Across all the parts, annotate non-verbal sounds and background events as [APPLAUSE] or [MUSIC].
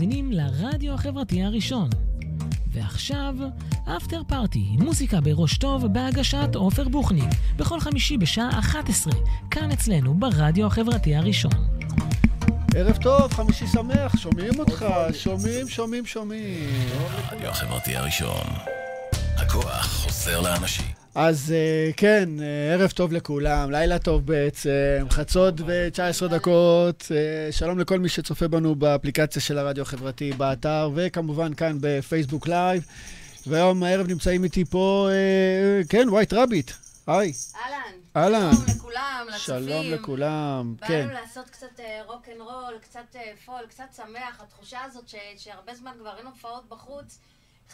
מאזינים לרדיו החברתי הראשון. ועכשיו, After Party, מוזיקה בראש טוב בהגשת עופר בוחניק, בכל חמישי בשעה 11, כאן אצלנו ברדיו החברתי הראשון. ערב טוב, חמישי שמח, שומעים אותך, שומעים, שומעים, שומעים. הרדיו החברתי הראשון. הכוח חוזר לאנשים. אז אה, כן, אה, ערב טוב לכולם, לילה טוב בעצם, חצות ו-19 דקות. אה, שלום לכל מי שצופה בנו באפליקציה של הרדיו החברתי, באתר, וכמובן כאן ב Facebook Live. והיום הערב נמצאים איתי פה, כן, White Rabbit. היי. אהלן. אהלן. שלום לכולם, לצופים. שלום לכולם, כן. באנו לעשות קצת רוק אנד רול, קצת פול, קצת שמח. התחושה הזאת שהרבה זמן כבר אין הופעות בחוץ.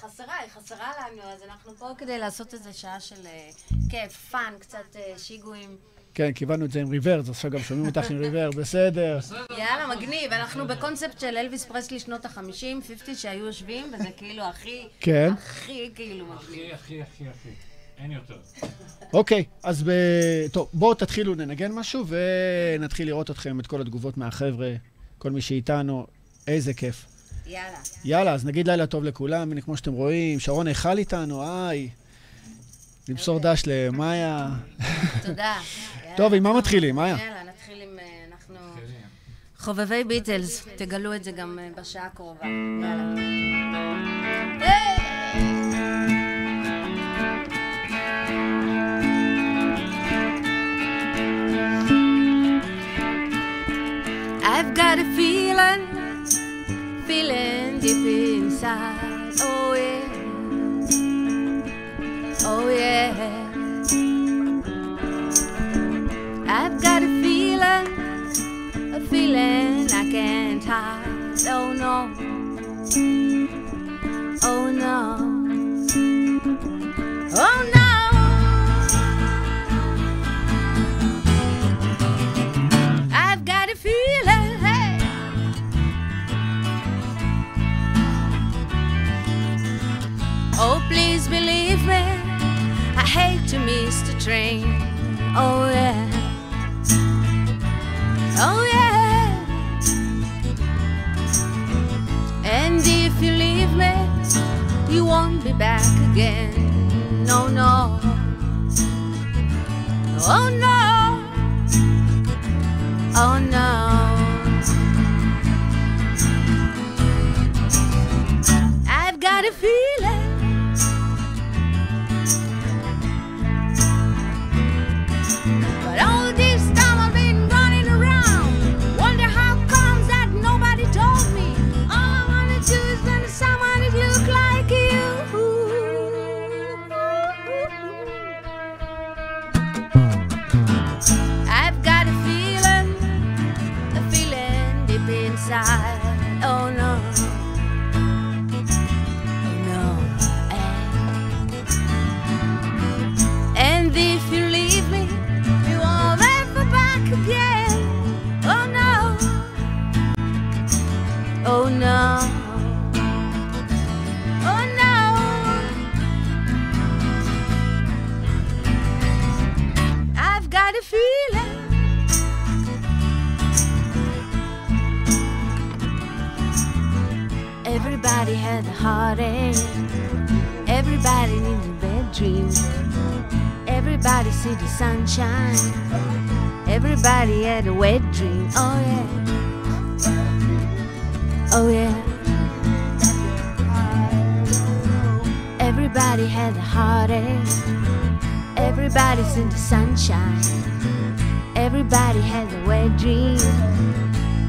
חסרה, היא חסרה לנו, אז אנחנו פה כדי לעשות איזה שעה של אה, כיף, fun, קצת אה, שיגועים. כן, כיוונו את זה עם reverb, עכשיו גם שומעים אותך עם reverb, בסדר. יאללה, מגניב. אנחנו בקונספט של אלוויס פרסלי שנות החמישים, 50 שהיו יושבים, וזה כאילו הכי, כן. הכי כאילו מגניב. הכי, הכי, הכי, הכי. אין יותר. אוקיי, אז ב... טוב, בואו תתחילו לנגן משהו ונתחיל לראות אתכם, את כל התגובות מהחבר'ה, כל מי שאיתנו, איזה כיף. יאללה. יאללה, אז נגיד לילה טוב לכולם, הנה כמו שאתם רואים, שרון היכל איתנו, היי. נמסור דש למאיה. [LAUGHS] תודה. טוב, עם מה. מתחילים, מאיה? יאללה, נתחיל עם... אה, אנחנו... חובבי ביטלס, תגלו את זה גם אה, בשעה הקרובה. יאללה. I've got a feeling, feeling deep inside. Oh yeah, oh yeah. I've got a feeling, a feeling I can't hide. Oh no, oh no, oh no. Hate to miss the train. Oh, yeah. Oh, yeah. And if you leave me, you won't be back again. No, no. Oh, no. Oh, no. I've got a feeling. The sunshine. Everybody had a wet dream. Oh yeah. Oh yeah. Everybody had a heartache. Everybody's seen the sunshine. Everybody has a wet dream.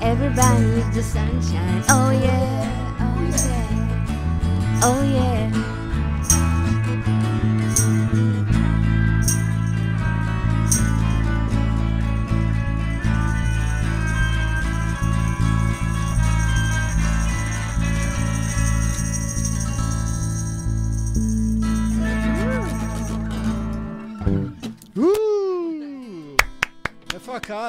Everybody needs the sunshine. Oh yeah. Oh yeah. Oh yeah.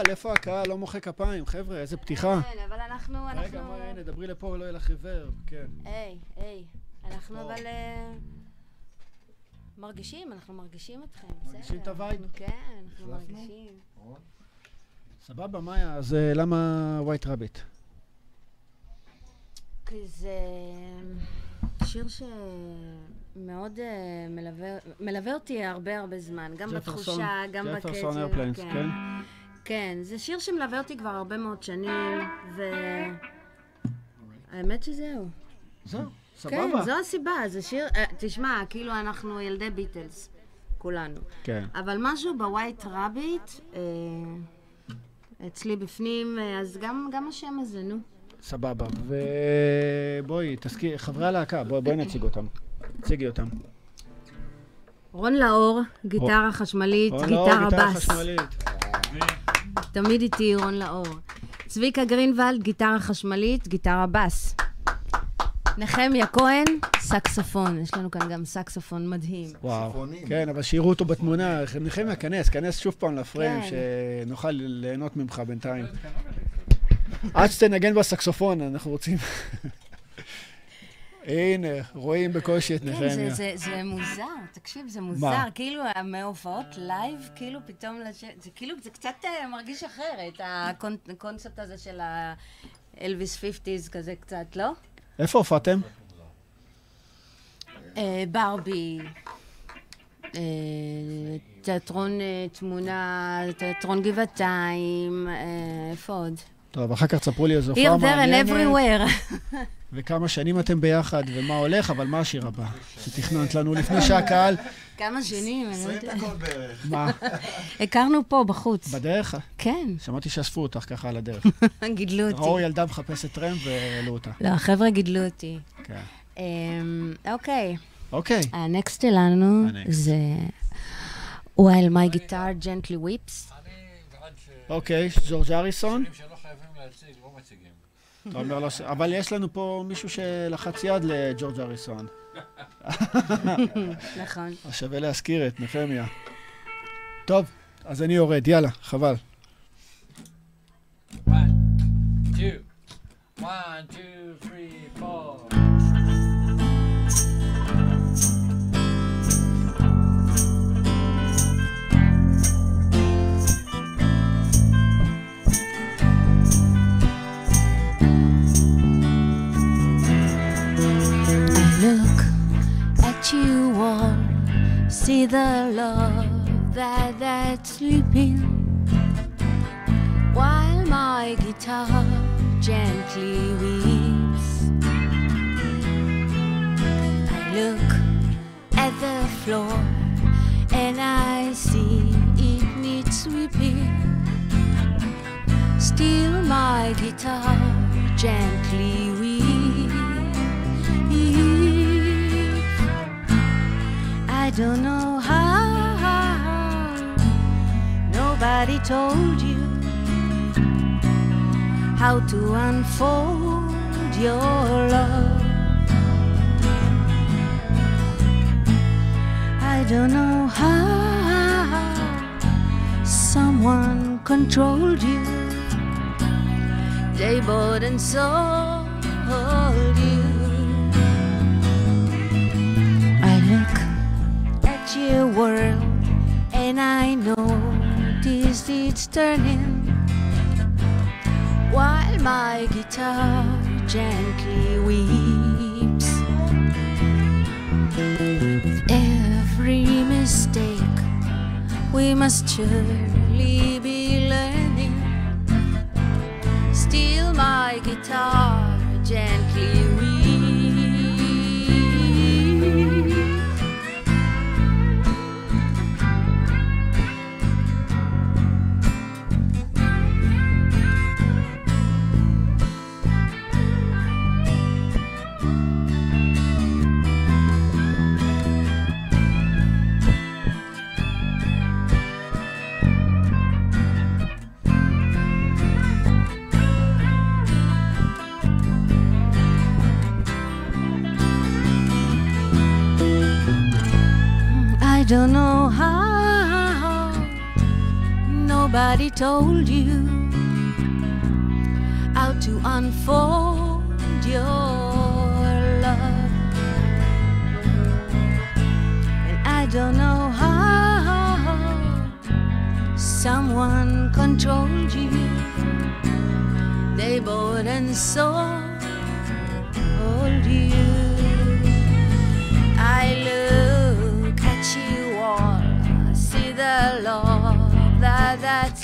הקהל? איפה הקהל? לא מוחא כפיים, חבר'ה, איזה פתיחה. כן, אבל אנחנו, רגע. מה, הנה, דברי לפה ולא יהיה לך reverb, כן. היי, היי. אנחנו אבל... אה, מרגישים, אנחנו מרגישים אתכם, בסדר. מרגישים את ה vibe? כן, אנחנו? מרגישים. סבבה, מאיה, אז אה, למה White Rabbit? אוקיי, זה שיר שמאוד אה, מלווה, מלווה אותי הרבה הרבה זמן, גם בתחושה, גם בקצב. Jefferson Airplanes, כן? כן, זה שיר שמלווה אותי כבר הרבה מאוד שנים, והאמת שזהו. זהו, כן, סבבה. זו הסיבה, זה שיר, אה, תשמע, כאילו אנחנו ילדי ביטלס, כולנו. כן. אבל משהו ב White Rabbit, אה, אצלי בפנים, אה, אז גם, גם השם הזה, נו. סבבה. ובואי, תזכירי, חברי הלהקה, בואי בואי נציג אותם. תציגי אותם. רון לאור, גיטרה חשמלית, רון גיטרה לאור, גיטרה בס. חשמלית. תמיד איתי רון לאור. צביקה גרינוולד, גיטרה חשמלית, גיטרה בס. נחמיה כהן, סקסופון. יש לנו כאן גם סקסופון מדהים. וואו. כן, אבל שיראו אותו בתמונה. נחמיה, כנס, כנס שוב פעם לפריים, כן. שנוכל ליהנות ממך בינתיים. עד שתנגן בסקסופון, אנחנו רוצים... הנה, רואים בקושי את כן, זה, נחמיה. זה, זה מוזר, תקשיב, זה מוזר. כאילו, מהופעות live, כאילו פתאום לשבת, זה כאילו, זה קצת אה, מרגיש אחרת, הקונ- הקונספט הזה של האלוויס fifties כזה קצת, לא? איפה הופעתם? אה, בארבי, אה, תיאטרון תמונה, תיאטרון גבעתיים, איפה עוד? טוב, אחר כך תספרו לי Here, הופעה there and מעניינת, everywhere. [LAUGHS] וכמה שנים אתם ביחד, ומה הולך, אבל מה השיר הבא שתכננת לנו לפני שהקהל... כמה שנים, אני לא 20 יודעת. דקות בערך. מה, הכרנו פה, בחוץ. בדרך? כן, שמעתי שאספו אותך ככה על הדרך. [LAUGHS] גידלו ראו אותי. ילדה מחפשת טרמפ והעלו אותה. לא, החבר'ה גידלו אותי. כן. אמ, אוקיי, אוקיי. הנקסט שלנו. זה While my guitar gently weeps. אני בעד ש... אוקיי, ג'ורג' אריסון. שירים שלא חייבים להציג, לא מציגים. אתה אומר לו ש... אבל יש לנו פה מישהו שלחץ יד לג'ורג' אריסון. [LAUGHS] נכון. אז שווה להזכיר את נחמיה. טוב, אז אני יורד, יאללה, חבל. one, two, one, two, look at you all, see the love that that's sleeping, while my guitar gently weeps. I look at the floor and I see it needs sweeping. Still, my guitar gently I don't know how. Nobody told you how to unfold your love. I don't know how someone controlled you. They bought and sold you. Your world and I notice it's turning while my guitar gently weeps. With every mistake, we must surely be learning. Still, my guitar don't know how. Nobody told you how to unfold your love. And I don't know how someone controlled you. They bought and sold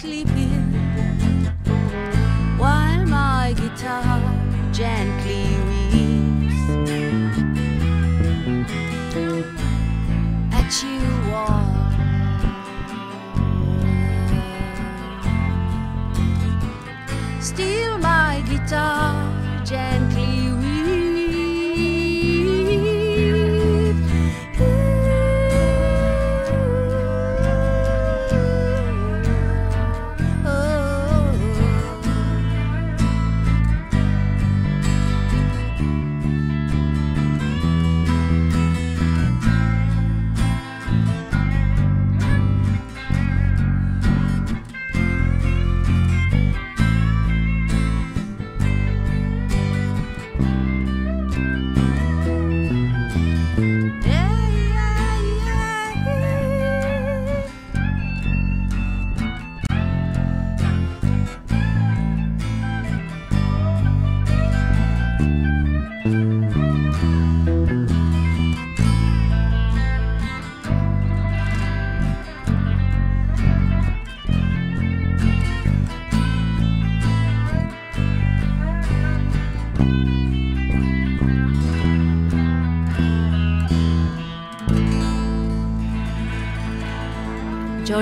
sleeping, while my guitar gently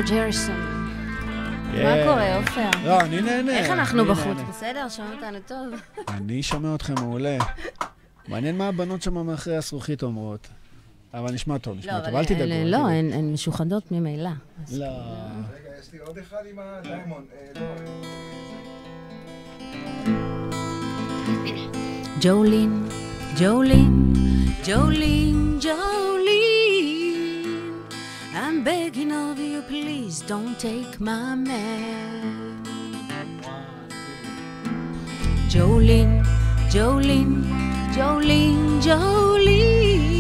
ג'ורג' הריסון, מה כן. קורה, עופר? לא, אני נהנה. איך אנחנו בחוץ? בסדר? שומעים אותנו טוב? אני שומע אתכם מעולה. מעניין מה הבנות שם מאחורי הזכוכית אומרות. אבל נשמע טוב, נשמע טוב, אל תדאגו. לא. הן משוחדות ממילא. לא. רגע, יש לי עוד אחד עם הדיימון. אה, לא, Jolene, Jolene, Jolene, Jolene. I'm begging of you, please don't take my man. Jolene, Jolene, Jolene, Jolene.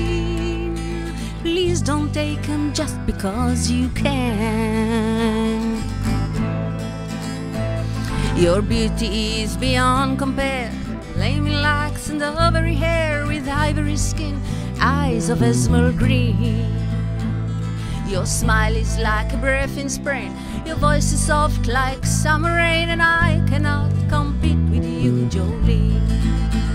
Please don't take him just because you can. Your beauty is beyond compare. Flaming locks and ivory hair with ivory skin, eyes of emerald green. Your smile is like a breath in spring. Your voice is soft like summer rain, and I cannot compete with you, Jolene.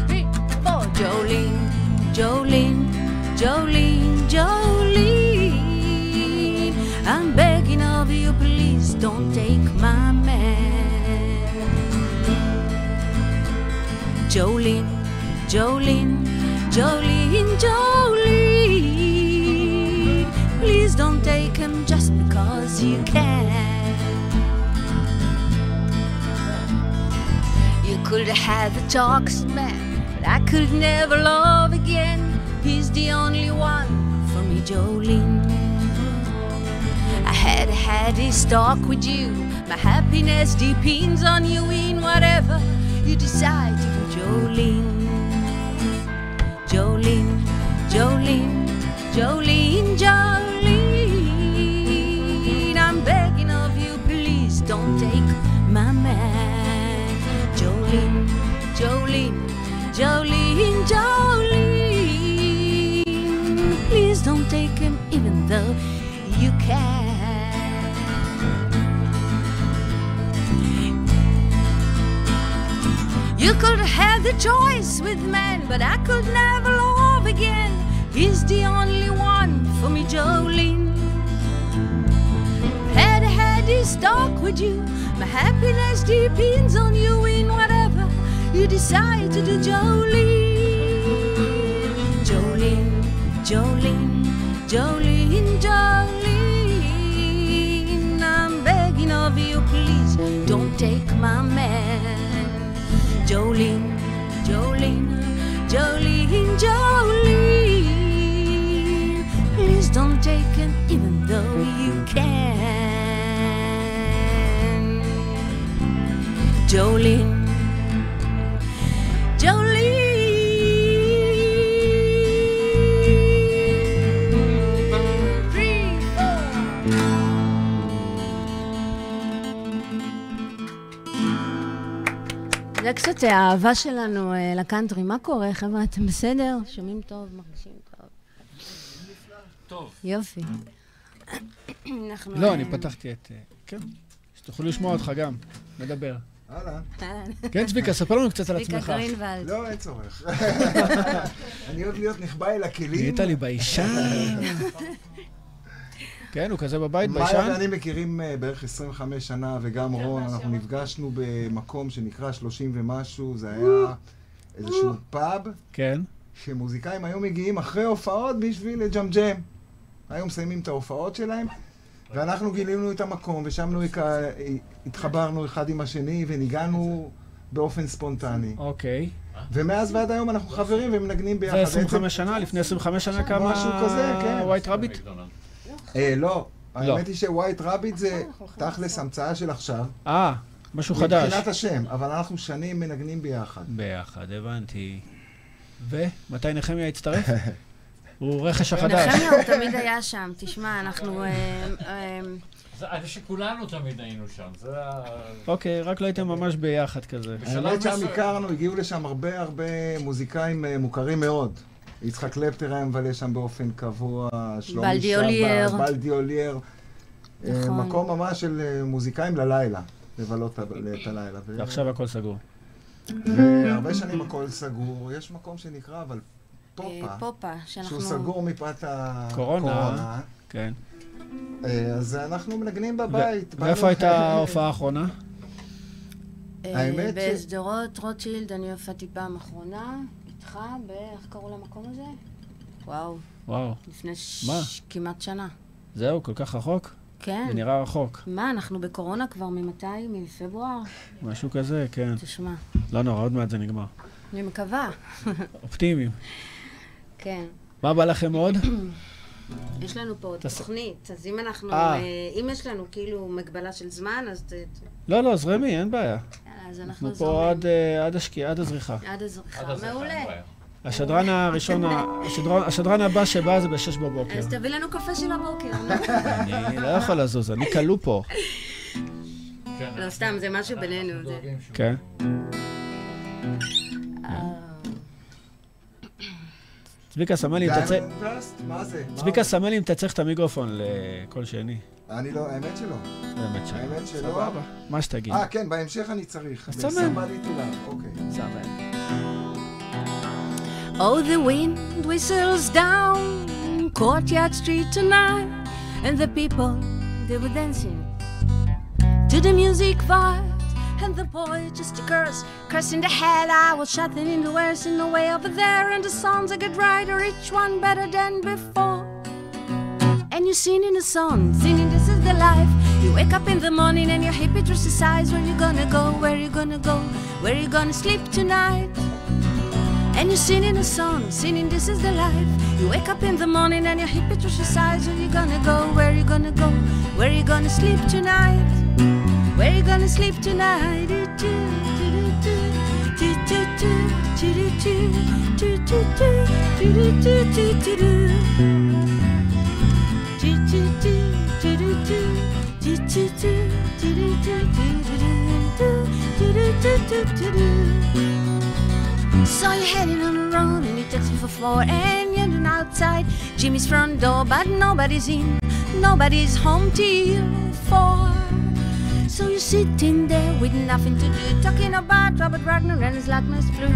Three, four, Jolene, Jolene, Jolene, Jolene. I'm begging of you, please don't take my man. Jolene, Jolene, Jolene, Jolene. Please don't take him just because you can. You could have had the toxic man, but I could never love again. He's the only one for me, Jolene. I had had his talk with you. My happiness depends on you in whatever you decide to do, Jolene. Jolene, Jolene, Jolene, Jolene. Don't take my man. Jolene, Jolene, Jolene, Jolene. Please don't take him even though you can. You could have the choice with men, but I could never love again. He's the only one for me, Jolene. Had I had this talk with you, my happiness depends on you in whatever you decide to do, Jolene. Jolene, Jolene, Jolene, Jolene. I'm begging of you, please don't take my man. Jolene, Jolene, Jolene, Jolene. ג'ולין. זה קצת האהבה שלנו אה, לקאנטרי. מה קורה, חבר'ה? אתם בסדר? שומעים טוב, מרגישים טוב. טוב. יופי. לא, אני פתחתי את... אה, כן. שתוכלו לשמוע אותך גם, מדבר. אהלן. כן, צביקה, ספר לנו קצת על צביקה עצמך. גרינוולד. לא, אין צורך. אני אוהב להיות נחבא אל הכלים. נהיית לי ביישן. כן, הוא כזה בבית, מאיה ביישן? ואני מכירים אה, בערך 25 שנה, וגם רון, אנחנו נפגשנו במקום שנקרא 30 ומשהו, זה היה איזשהו פאב, כן. שמוזיקאים היו מגיעים אחרי הופעות בשביל לג'מג'ם. היו מסיימים את ההופעות שלהם, ואנחנו גילינו את המקום, ושם התחברנו אחד עם השני, וניגנו באופן ספונטני. אוקיי. ומאז ועד היום אנחנו חברים ומנגנים ביחד. זה 25 שנה? לפני 25 שנה כמה... משהו כזה, כן. White Rabbit? אה, לא. לא. האמת היא ש White Rabbit זה תכלס המצאה של עכשיו. אה, משהו חדש. מבחינת השם, אבל אנחנו שנים מנגנים ביחד. ביחד, הבנתי. ומתי נחמיה יצטרף? [LAUGHS] הוא רכש החדש. נחמיה הוא תמיד היה שם, תשמע, אנחנו... אה, אה, זה- אני חושב שכולנו תמיד היינו שם, זה ה... אוקיי, רק לא הייתם ממש ביחד כזה. האמת שם הכרנו, הגיעו לשם הרבה הרבה מוזיקאים אה, מוכרים מאוד. יצחק קלפטר היה מבלה שם באופן קבוע, שלומי בלדי שבת, אולייר. בלדי אולייר. אה, נכון. מקום ממש של מוזיקאים ללילה, לבלות את הלילה. ועכשיו הכל סגור. והרבה שנים הכל סגור. יש מקום שנקרא, אבל פופה, אה, פופה, שאנחנו... שהוא סגור מפאת קורונה. הקורונה. כן. אה, אז אנחנו מנגנים בבית. ואיפה הייתה [LAUGHS] ההופעה האחרונה? אה, האמת ש- בשדרות, רוטשילד, אני הופעתי פעם אחרונה, איתך, ב... איך קראו למקום הזה? וואו, וואו, לפני ש... מה? כמעט שנה. זהו, כל כך רחוק? כן. זה נראה רחוק. מה, אנחנו בקורונה כבר ממתי? מפברואר? משהו כזה, כן. תשמע, לא נורא, עוד מעט זה נגמר. אני מקווה. אופטימיים. [LAUGHS] כן. מה בא לכם עוד? [CLEARS THROAT] יש לנו פה עוד תעשה- תוכנית, אז אם אנחנו, אה. אה, אם יש לנו כאילו מגבלה של זמן, אז לא, לא, זרמי, אין בעיה. יאללה, אז אנחנו אנחנו פה זורמים. עד, אה, עד השקיעה, עד הזריחה. עד הזריחה. מעולה. השדרן הראשון, השדרן- השדרן הבא שבא זה ב-6 בבוקר. אז תביא לנו קפה של הבוקר. נו. אני לא יכול לזוז, אני כלוא פה. כן, לא, סתם, זה משהו בינינו, כן. צביקה, סמל לי אם אתה צריך... Diamond Dust? מה זה? צביקה, סמל לי אם אתה צריך את המיקרופון לקול שני. אני לא, האמת שלא. באמת שלא. האמת שלא. סבבה. מה שתגיד. אה, כן, בהמשך אני צריך. אז תסמן. סמל תולה, אוקיי. סמל. Oh, the wind whistles down Courtyard Street tonight, and the people they were dancing to the music vibes, and the boy just a curse, cursing the hell out, was shouting in the words in the way over there, and the songs they get brighter, each one better than before. And you're singing a song, singing this is the life. You wake up in the morning and your hippie exercise. Where you gonna go? Where you gonna go? Where you gonna sleep tonight? And you're singing a song, singing this is the life. You wake up in the morning and your hippie hip exercise. Where you gonna go? Where you gonna go? Where you gonna sleep tonight? Where you gonna sleep tonight? So you're heading on the road and you're texting for four and you're done outside Jimmy's front door, but nobody's in, nobody's home till four. So you're sitting there with nothing to do, talking about Robert Wagner and his Lackness flu.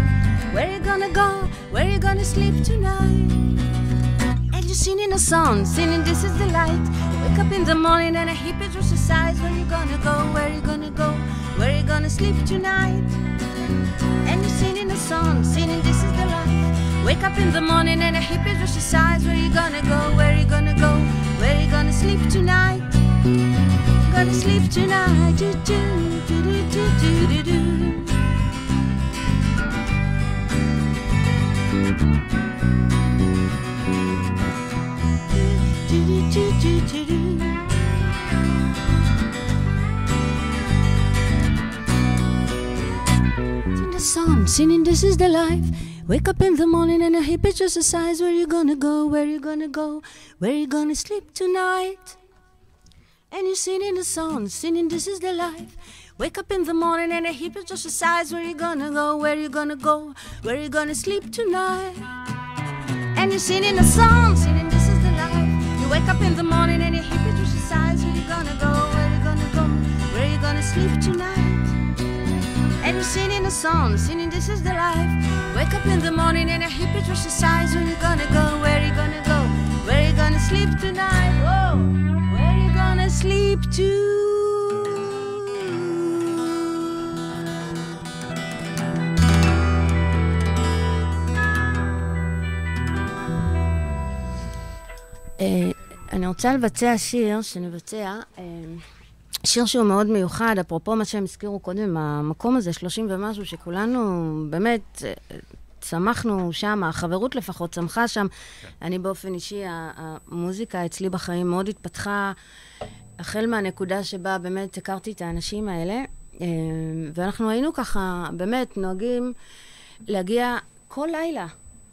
Where you gonna go? Where you gonna sleep tonight? And you're singing a song, singing this is the light. You wake up in the morning and a hippie hip exercise. Where you gonna go? Where you gonna go? Where you gonna sleep tonight? And you're singing a song, singing this is the life. Wake up in the morning and a hippie hip exercise. Where you gonna go? Where you gonna go? Where you gonna sleep tonight? Gonna sleep tonight. Do, do, do, do, do, do, do, do. Do, do, do, do, do, do. Song, singing this is the life. Wake up in the morning and a hip exercise. Where you gonna go? Where you gonna go? Where you gonna sleep tonight? And you're singing the song, singing this is the life. Wake up in the morning and a hippie just decides where you gonna go, where you gonna go, where you gonna sleep tonight. And you're singing a song, singing this is the life. You wake up in the morning and a hippie just decides where you gonna go, where you gonna go, where you gonna sleep tonight. And you're singing a song, singing this is the life. Wake up in the morning and a hippie just decides where you gonna go, where you gonna go, where you gonna sleep tonight. Whoa, you gonna sleep to? אה, אני רוצה לבצע שיר שנבצע, אה, שיר שהוא מאוד מיוחד, אפרופו מה שהם הזכירו קודם, המקום הזה, 30 ומשהו, שכולנו באמת אה, צמחנו שם, החברות לפחות צמחה שם. אני באופן אישי, המוזיקה אצלי בחיים מאוד התפתחה, החל מהנקודה שבה באמת הכרתי את האנשים האלה, אה, ואנחנו היינו ככה, באמת, נוהגים להגיע כל לילה.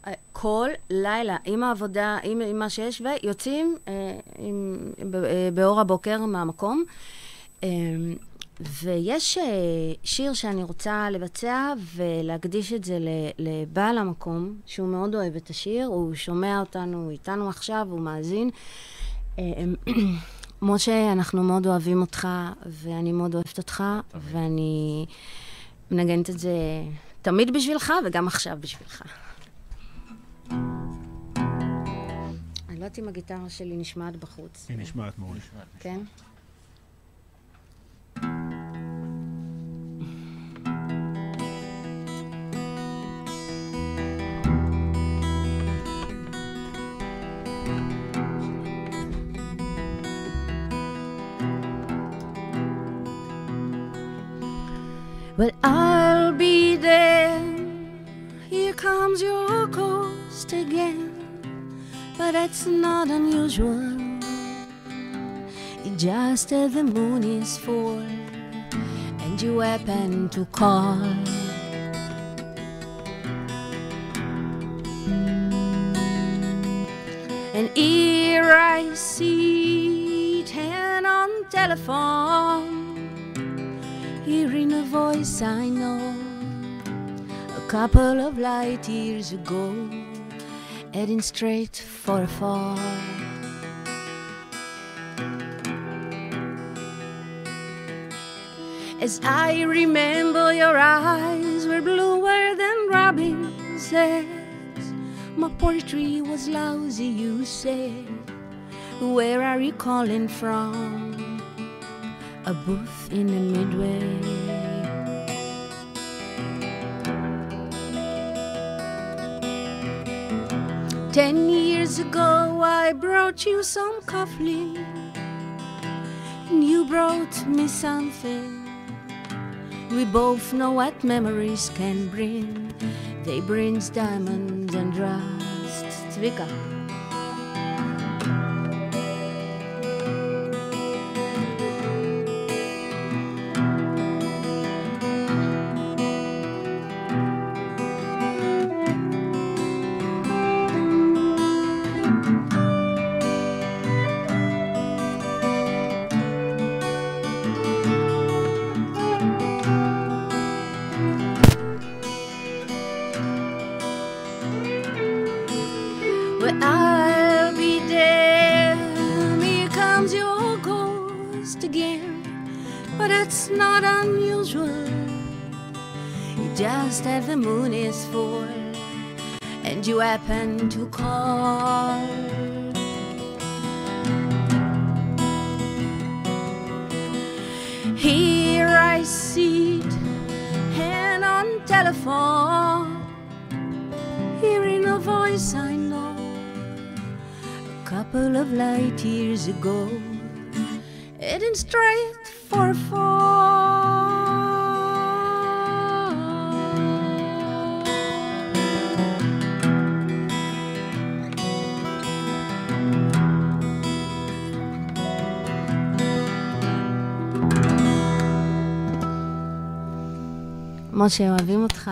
אה, כל לילה, עם העבודה, עם, עם מה שיש, ויוצאים אה, עם, ב, אה, באור הבוקר מהמקום. אה, ויש אה, שיר שאני רוצה לבצע ולהקדיש את זה ל- לבעל המקום, שהוא מאוד אוהב את השיר, הוא שומע אותנו, הוא איתנו עכשיו, הוא מאזין. [CLEARS THROAT] משה, אנחנו מאוד אוהבים אותך, ואני מאוד אוהבת אותך, ואני מנגנת את זה תמיד בשבילך וגם עכשיו בשבילך. אני לא יודעת אם הגיטרה שלי נשמעת בחוץ. היא נשמעת מעולה. כן? Well, I'll be there. Here comes your ghost again. But that's not unusual. Just as the moon is full and you happen to call. And here I sit hand on telephone, hearing a voice I know a couple of light years ago, heading straight for a fall. As I remember, your eyes were bluer than robin's eggs. My poetry was lousy, you said. Where are you calling from? A booth in the midway. Ten years ago, I brought you some coffee, and you brought me something. We both know what memories can bring. They brings diamonds and rust. Zvika. Just have the moon is full, and you happen to call. Here I sit, hand on telephone hearing a voice I know a couple of light years ago, heading straight for fall. משה, אוהבים אותך.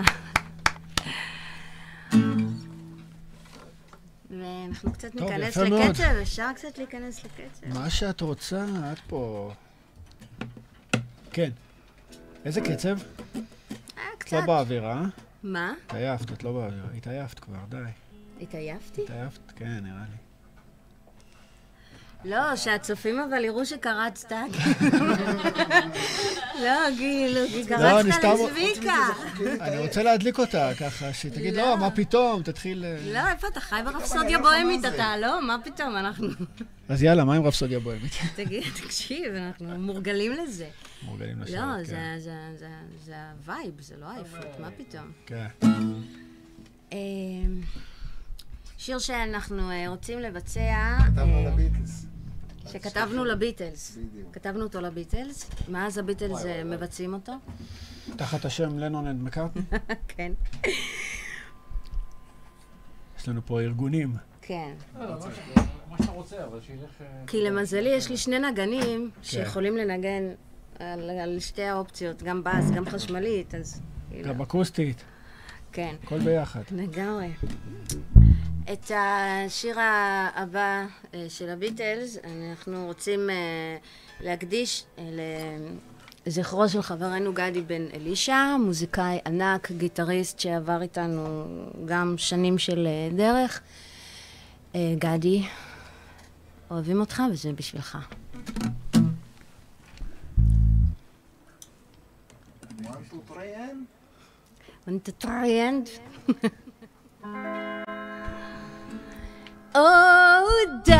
ואנחנו קצת טוב, ניכנס מאוד. לקצב, אפשר קצת להיכנס לקצב. מה שאת רוצה, את פה... כן. איזה קצב? אה, את קצת. לא באווירה? מה? התעייפת, את לא באווירה. התעייפת כבר, די. התעייפתי? התעייפת? כן, נראה לי. לא, שהצופים אבל יראו שקרצת. [LAUGHS] לא, כי לא, קרצת לצביקה. אני רוצה להדליק אותה, ככה, שתגיד, לא, מה פתאום, תתחיל... אה." לא, איפה אתה חי ברפסודיה בוהמית אתה? לא, מה פתאום, אנחנו... אז יאללה, מה עם רפסודיה בוהמית? [LAUGHS] תגיד, תקשיב, אנחנו מורגלים לזה. מורגלים לשבת, לא, כן. זה- זה- זה- זה ה vibe, זה לא עייפות, מה פתאום. כן. שיר שאנחנו אה, רוצים לבצע, כתבנו אה, לביטלס. שכתבנו לביטלס. בדיוק. כתבנו אותו לביטלס, מאז הביטלס אה, מבצעים אותו. תחת השם Lennon and McCartney? [LAUGHS] כן. יש לנו פה ארגונים. כן. לא, מה ש- מה שאתה רוצה, אבל שילך... אה, כי למזלי יש לי שני נגנים שיכולים לנגן על, שתי האופציות, גם בס, גם חשמלית, אז... כאילו, גם אקוסטית, כן, הכל ביחד. לגמרי. את השיר הבא אה, של הביטלס, אנחנו רוצים אה, להקדיש אה, לזכרו של חברנו גדי בן אלישע, מוזיקאי ענק, גיטריסט שעבר איתנו גם שנים של דרך. גדי, אוהבים אותך וזה בשבילך. Want to try and... [LAUGHS] oh, darling,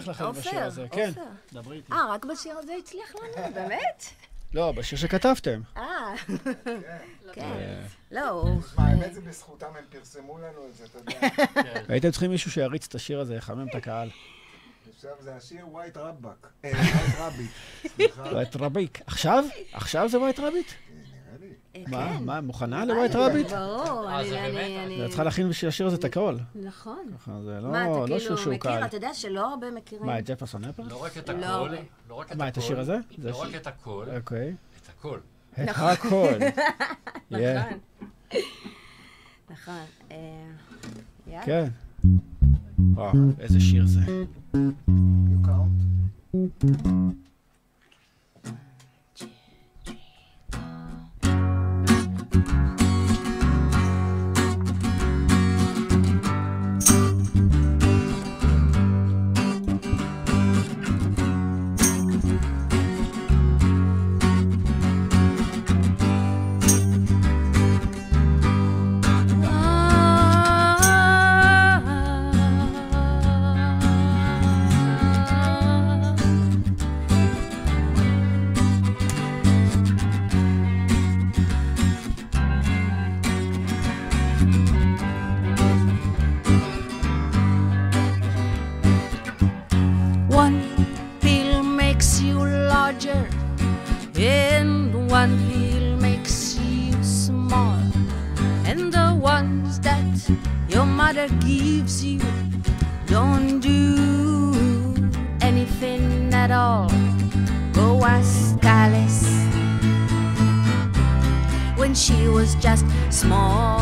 הצליח לכם בשיר הזה, כן. דברי איתי. אה, רק בשיר הזה הצליח לנו, [LAUGHS] באמת? לא, בשיר שכתבתם. אה, [LAUGHS] כן. אה, לא, הוא... מה, האמת זה בזכותם, הם פרסמו לנו את זה, אתה יודע. הייתם צריכים מישהו שיריץ את השיר הזה, יחמם את הקהל. עכשיו זה השיר White רבאק. אה, [LAUGHS] White Rabbit. סליחה. White Rabbit. עכשיו? עכשיו זה White Rabbit? לי. מה? מה, מוכנה ל White Rabbit? ברור, אה, אני... את צריכה להכין בשביל השיר הזה את הכל. נכון. זה מה, לא אתה לא שיר כאילו שהוא מכיר? קל. אתה יודע שלא הרבה מכירים. מה, את ג'פרסון אפר? לא רק את לא. הכל, לא הכל. מה, את השיר הזה? זה לא רק את הכל, אוקיי. את הכל. את הכל. [LAUGHS] Yeah, נכון. נכון. אה, יאללה. כן. וואו, איזה שיר זה. You count? Small.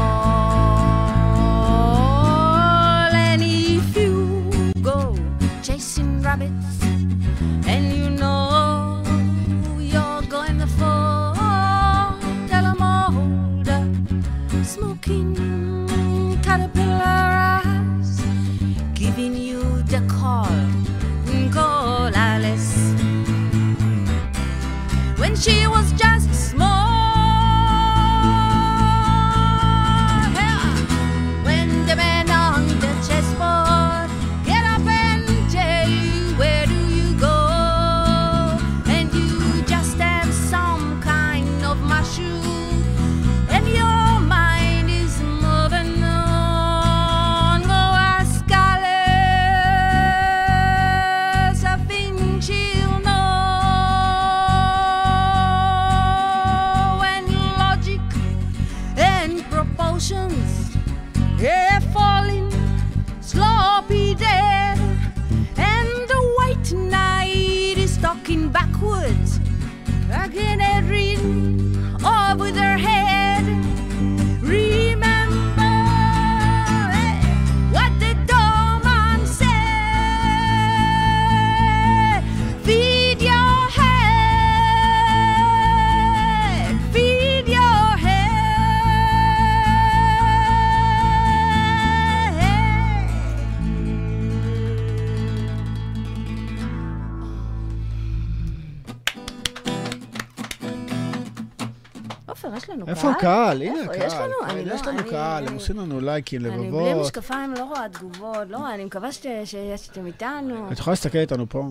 הם עושים לנו לייקים, אני בלי לבבות. משקפיים לא רואה תגובות, לא אני מקווה שאתם איתנו. את יכולה להסתכל איתנו פה,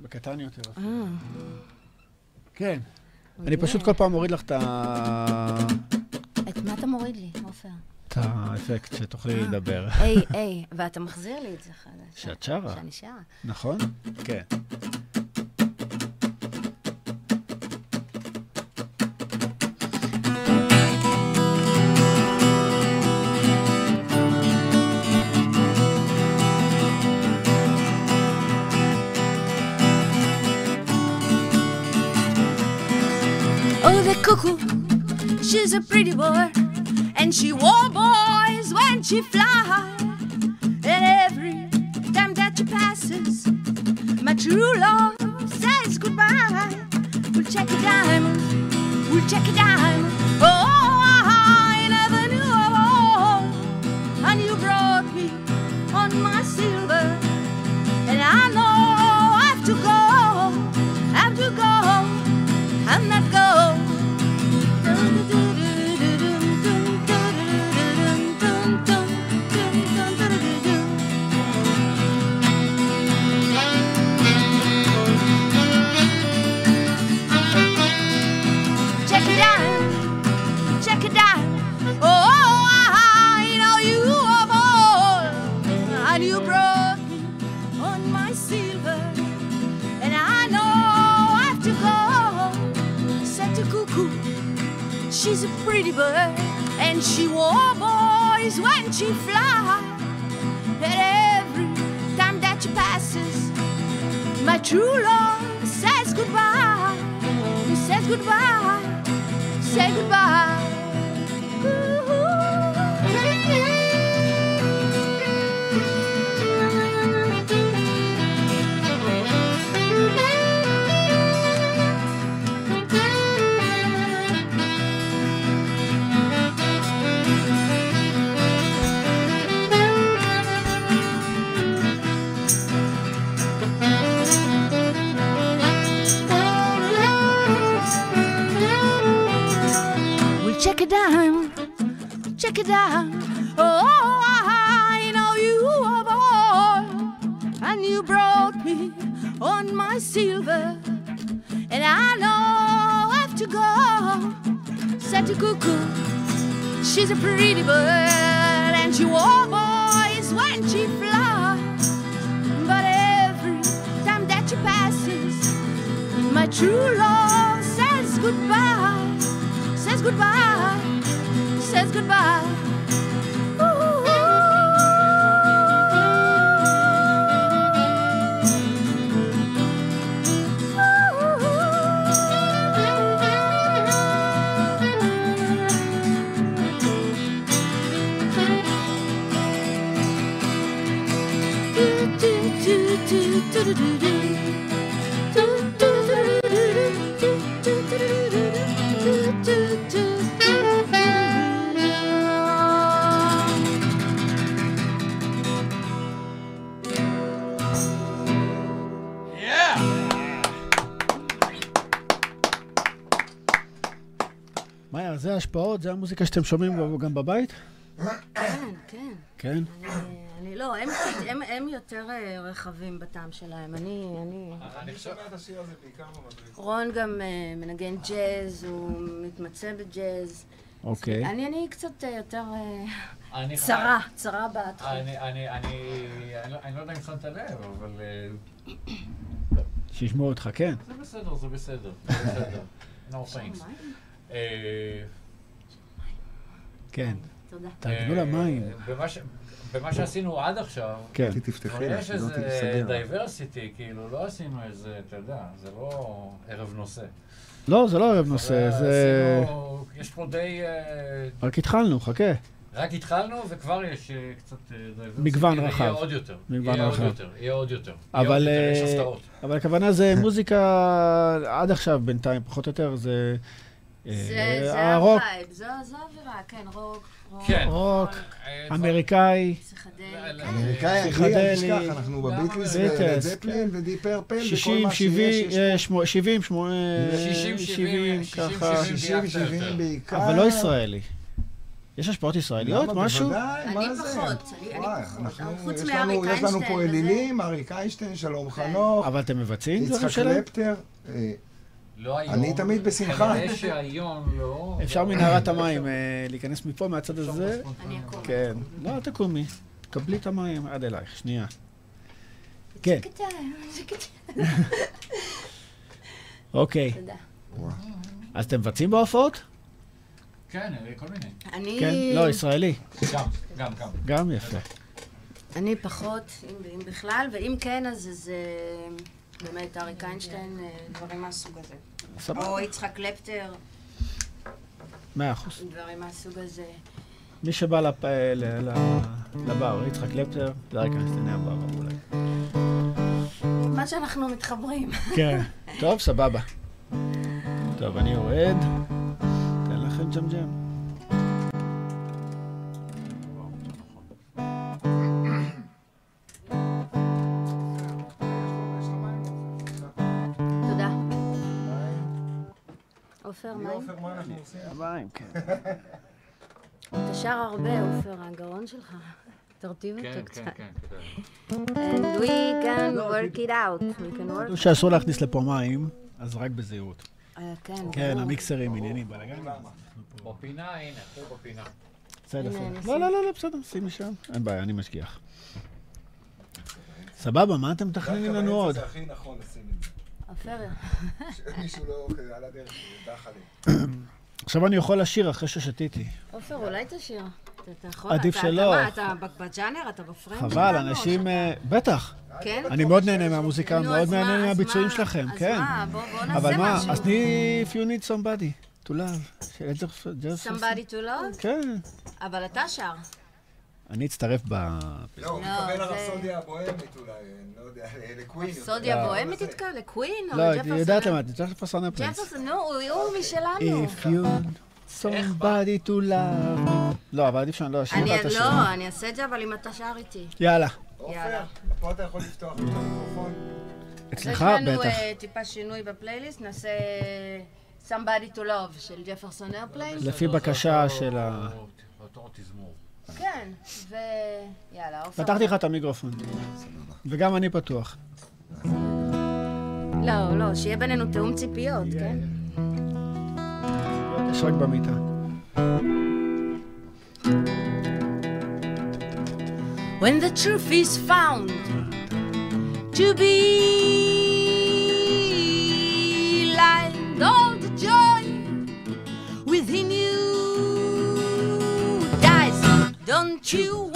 בקטן יותר. אה, כן. אני פשוט כל פעם מוריד לך את ה... את מה אתה מוריד לי, עופר? את האפקט, שתוכלי לדבר. היי, היי, ואתה מחזיר לי את זה חדש. שאת שרה. שאני שרה. נכון? כן. The cuckoo, she's a pretty boy, and she wore boys when she fly. And every time that she passes, my true love says goodbye. We'll check a diamond, we'll check a diamond. Oh, I never knew. And you brought me on my silver, and I know She's a pretty bird, and she wore boys when she fly. And every time that she passes, my true love says goodbye. He says goodbye, say goodbye. זה המוזיקה שאתם שומעים גם בבית? כן, כן. כן. אני- אני לא, הם- יותר אה, רחבים בטעם שלהם. אני, אני... אני שומע את השיר הזה בעיקר במדריך. רון גם אה, מנגן ג'אז, הוא מתמצא בג'אז. אוקיי. אני, אני קצת אה, יותר צרה, צרה בתחום. אני, אני, אני, אני, לא- לא יודע אם שמת לב, אבל שישמעו אותך, כן. זה בסדר, זה בסדר, זה בסדר. No thanks. אה, כן. תודה. תארגנו אה, למים. במה ש- במה שעשינו עד עכשיו, כן. תפתחי כבר לה, יש שלא איזה. diversity, כאילו, לא עשינו איזה, אתה יודע, זה לא ערב נושא. לא, זה לא ערב נושא, זה... יש פה די... אה, רק התחלנו, חכה. רק התחלנו וכבר יש אה, קצת diversity. מגוון רחב. יהיה עוד יותר. מגוון רחב. יהיה עוד יותר. יהיה אבל, עוד יותר, יש אה, הפתעות. אבל הכוונה זה מוזיקה עד עכשיו בינתיים, פחות או יותר, זה... אה, זה, זה ה vibe, זו, האווירה, כן, רוק, רוק, כן. רוק, אה, אמריקאי, פסיכדלי, כן. אמריקאי, פסיכדלי. אנחנו בביטלס, זפלין ו Deep Purple, וכל 60, מה 70, שיש, אה, יש שמו- 70, שמונה- 60, 70, 60, ככה. 70. 60, ביחד 70 יותר. בעיקר. אבל לא ישראלי. יש השפעות ישראליות? משהו? בוודאי, אני מה זה? פחות, אני- אני וואי, פחות. חוץ מאריק לנו- יש לנו איינשטיין פה. אלילים, אריק איינשטיין, שלום כן. חנוך, אבל אתם מבצעים דברים יצחק שלהם? קלפטר. לא היום. אני תמיד בשמחה. כנראה שהיום לא. אפשר מנהרת המים אה, להיכנס מפה, מהצד הזה? אני אקום. כן. לא, אל תקומי. קבלי את המים עד אלייך, שנייה. כן. אוקיי. תודה. אז אתם מבצעים בהופעות? כן, אה, כל מיני. אני... כן. לא, ישראלי. גם, גם, גם. גם יפה. אני פחות, אם, אם בכלל, ואם כן, אז זה באמת אריק איינשטיין, אה, דברים מהסוג הזה. סבבה. או יצחק קלפטר, מאה אחוז. דברים מהסוג הזה. מי שבא לפ- ל- ל- לבר, יצחק קלפטר, זה אריק איינשטיין היה בר אולי. מה שאנחנו מתחברים. כן. טוב, סבבה. טוב, אני יורד. תן לכם ג'מג'ם. עופר, מה אנחנו עושים? המים, כן. [LAUGHS] אתה שר הרבה, עופר, הגרון שלך. תרטיב כן, אותו כן, קצת. כן, כדאי. And we can work it out. We can work... שאסור להכניס לפה מים, אז רק בזהירות. אה, כן, כן. המיקסרים, עניינים, בלאגן. בפינה, הנה, פה בפינה. בסדר, לא. לא, לא, לא, בסדר, שימי שם. אין בעיה, אני משגיח. סבבה, מה אתם מתכננים לנו עוד? זה הכי נכון לשים את זה. לא כזה על הדרך, דח עליהם. עכשיו אני יכול לשיר אחרי ששתיתי. עופר, אולי תשיר. אתה- יכול? עדיף אתה- שלא. אתה מה, אתה ב- בג'אנר? אתה בפריים חבל, אנשים... שאתה- אה, בטח. כן? אני מאוד נהנה מהמוזיקה, מאוד אז נהנה אז מהביצועים מה? שלכם, אז כן. מה, בוא נעשה אבל מה, משהו. אז תני If you need somebody to love. Somebody to love? כן. אבל אתה שר. אני אצטרף ב... לא, הוא לא, מתכוון לרפסודיה הבוהמית אולי, אני לא יודע, לקווין. סודיה לא. בוהמית התקרא? לקווין או לא, לג'פרסון? היא יודעת למה, ג'פרסון הפרינס. ג'פרסון, נו, הוא משלנו. If you somebody to love. לא, אבל עדיף שאני לא אני לך את השיר. לא, אני אעשה את זה, אבל אם אתה שר איתי. יאללה. עופר, יאללה. פה אתה יכול לפתוח את המיקרופון. אצלך? יש לנו בטח. אה, טיפה שינוי בפלייליסט, נעשה Somebody to Love של ג'פרסון איירפליין. לפי בקשה של ה... אותו תזמור. כן, ויאללה, עופר. פתחתי לך את המיקרופון. וגם אני פתוח. לא, לא, שיהיה בינינו תיאום ציפיות, כן? יש רק במיטה. When the truth is found to be Don't you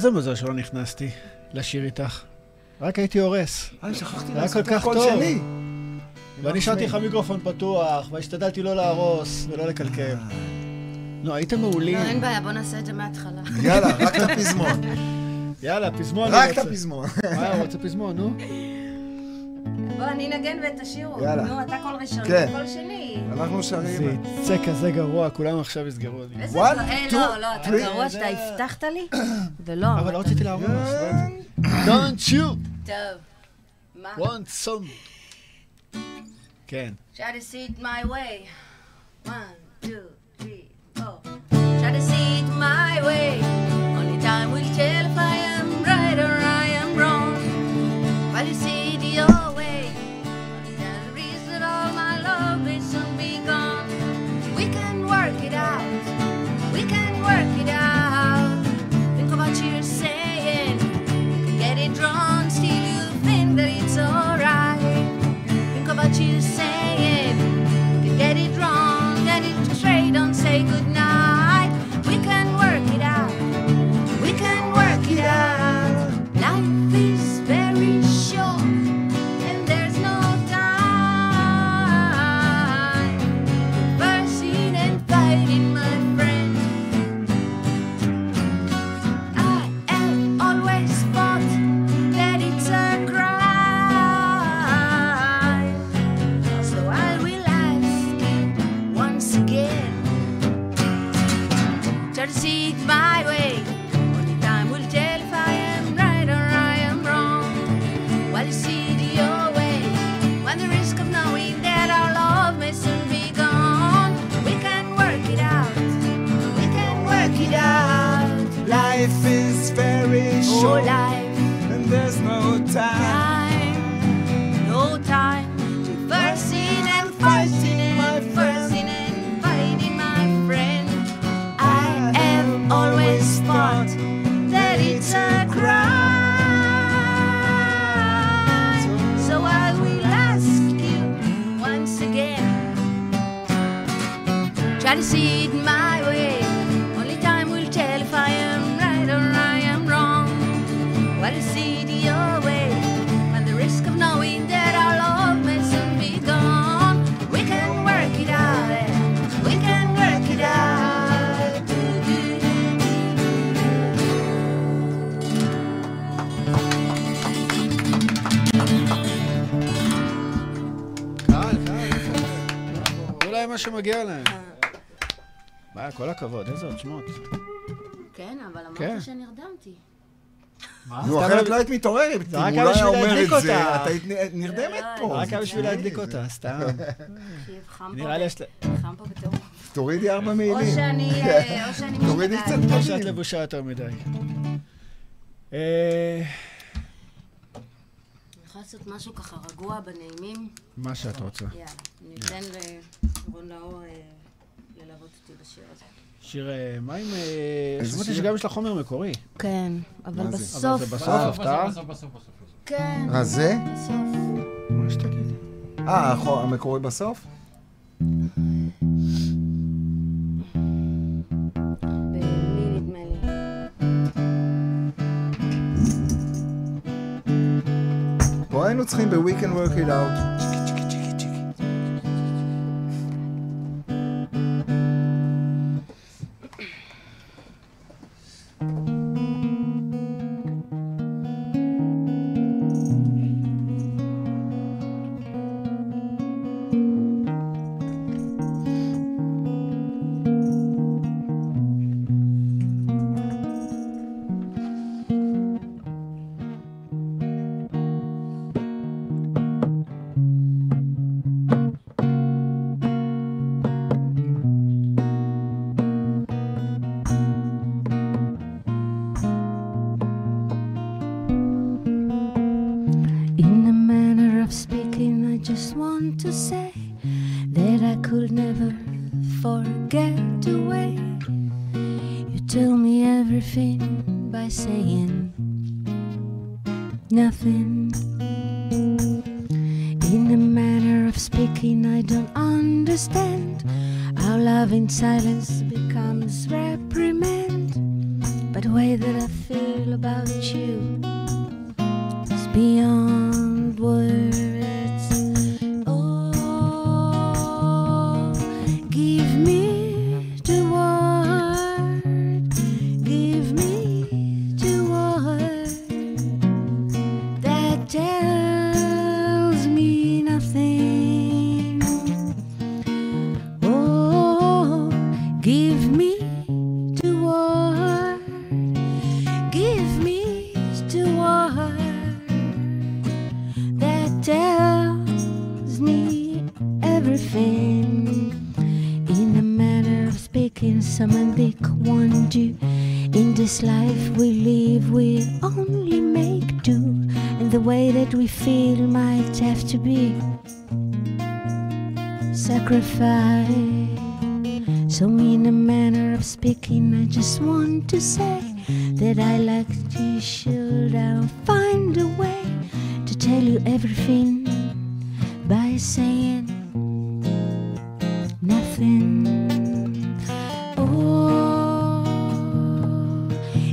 איזה מזל שלא נכנסתי לשיר איתך. רק הייתי הורס. אה, שכחתי היה לעשות כל כך את הקול טוב. שלי. ואני השארתי לך מיקרופון פתוח, והשתדלתי לא להרוס ולא לקלקל. נו, הייתם מעולים. לא, אין בעיה, בוא נעשה את זה מההתחלה. יאללה, רק את הפזמון. יאללה, פזמון. רק את. הפזמון. מה, הוא רוצה פזמון, נו? בוא, אני אנגן ותשאירו. יאללה. נו, אתה קול ראשון, כן. קול שני. אנחנו זה שרים. יצא כזה גרוע, כולם עכשיו יסגרו אותי. איזה One, גרוע, אה, two, לא, לא, אתה three. גרוע שאתה הבטחת לי, [COUGHS] ולא. אבל לא. רציתי רציתי. Don't you טוב. מה? want some... כן. Try to see it my way. One, two, three, four. Try to see it my way. מה שמגיע להם. אה. מה, כל הכבוד, איזה עוד שמות. כן, אבל אמרת כן. שנרדמתי. נו, אחרת לא, לא היית מתעוררת, אם הוא לא היה אומר את זה, את היית נרדמת אה, פה. רק היה בשביל אה, להדליק אותה, סתם. נראה לי יש לה... חם פה בטירוף. תורידי ארבע מעילים. או שאני... תורידי קצת... או שאת לבושה יותר מדי. לעשות משהו ככה רגוע בנעימים? מה שאת רוצה. יאללה, אני אתן לרון לאור אה, ללוות אותי בשיר הזה. שיר, אה, מה עם... אה, שמעתי שגם יש לך חומר מקורי. כן, אבל בסוף... אבל זה בסוף בסוף, בסוף, בסוף. כן. אז זה? כן, בסוף. מה שתגידי. אה, המקורי בסוף? היינו צריכים ב-We can work it out.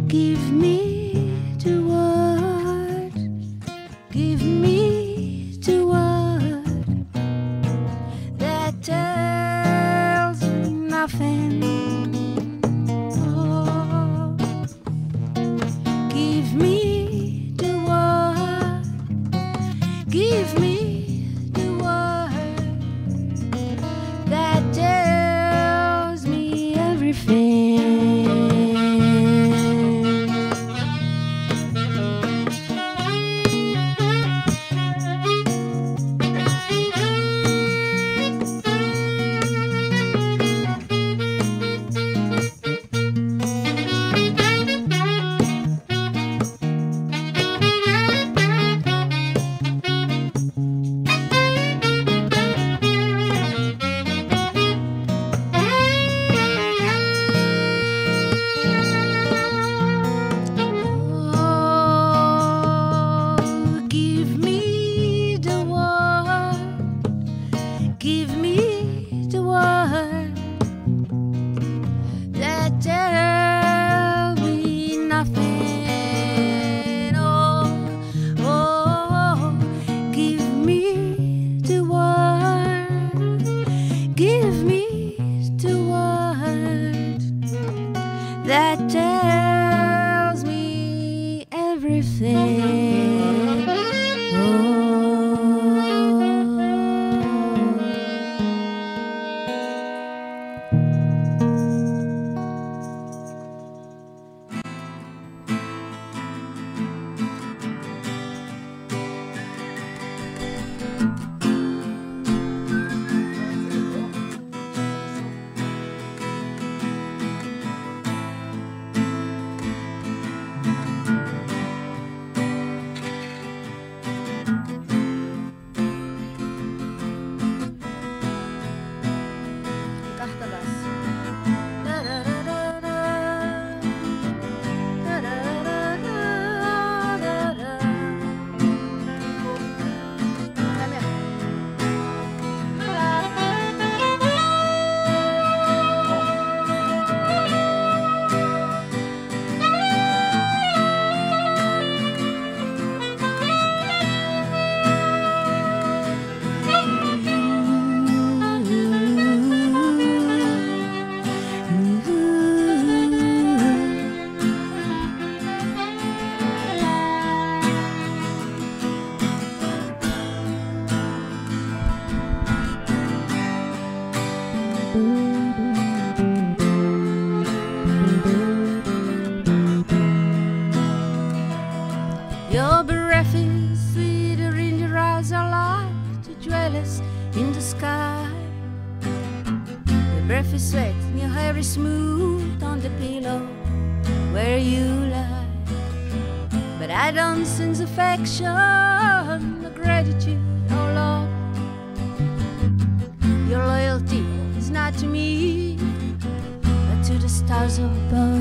give me sweat and your hair is smooth on the pillow where you lie. But I don't sense affection or gratitude, no love. Your loyalty is not to me, but to the stars above.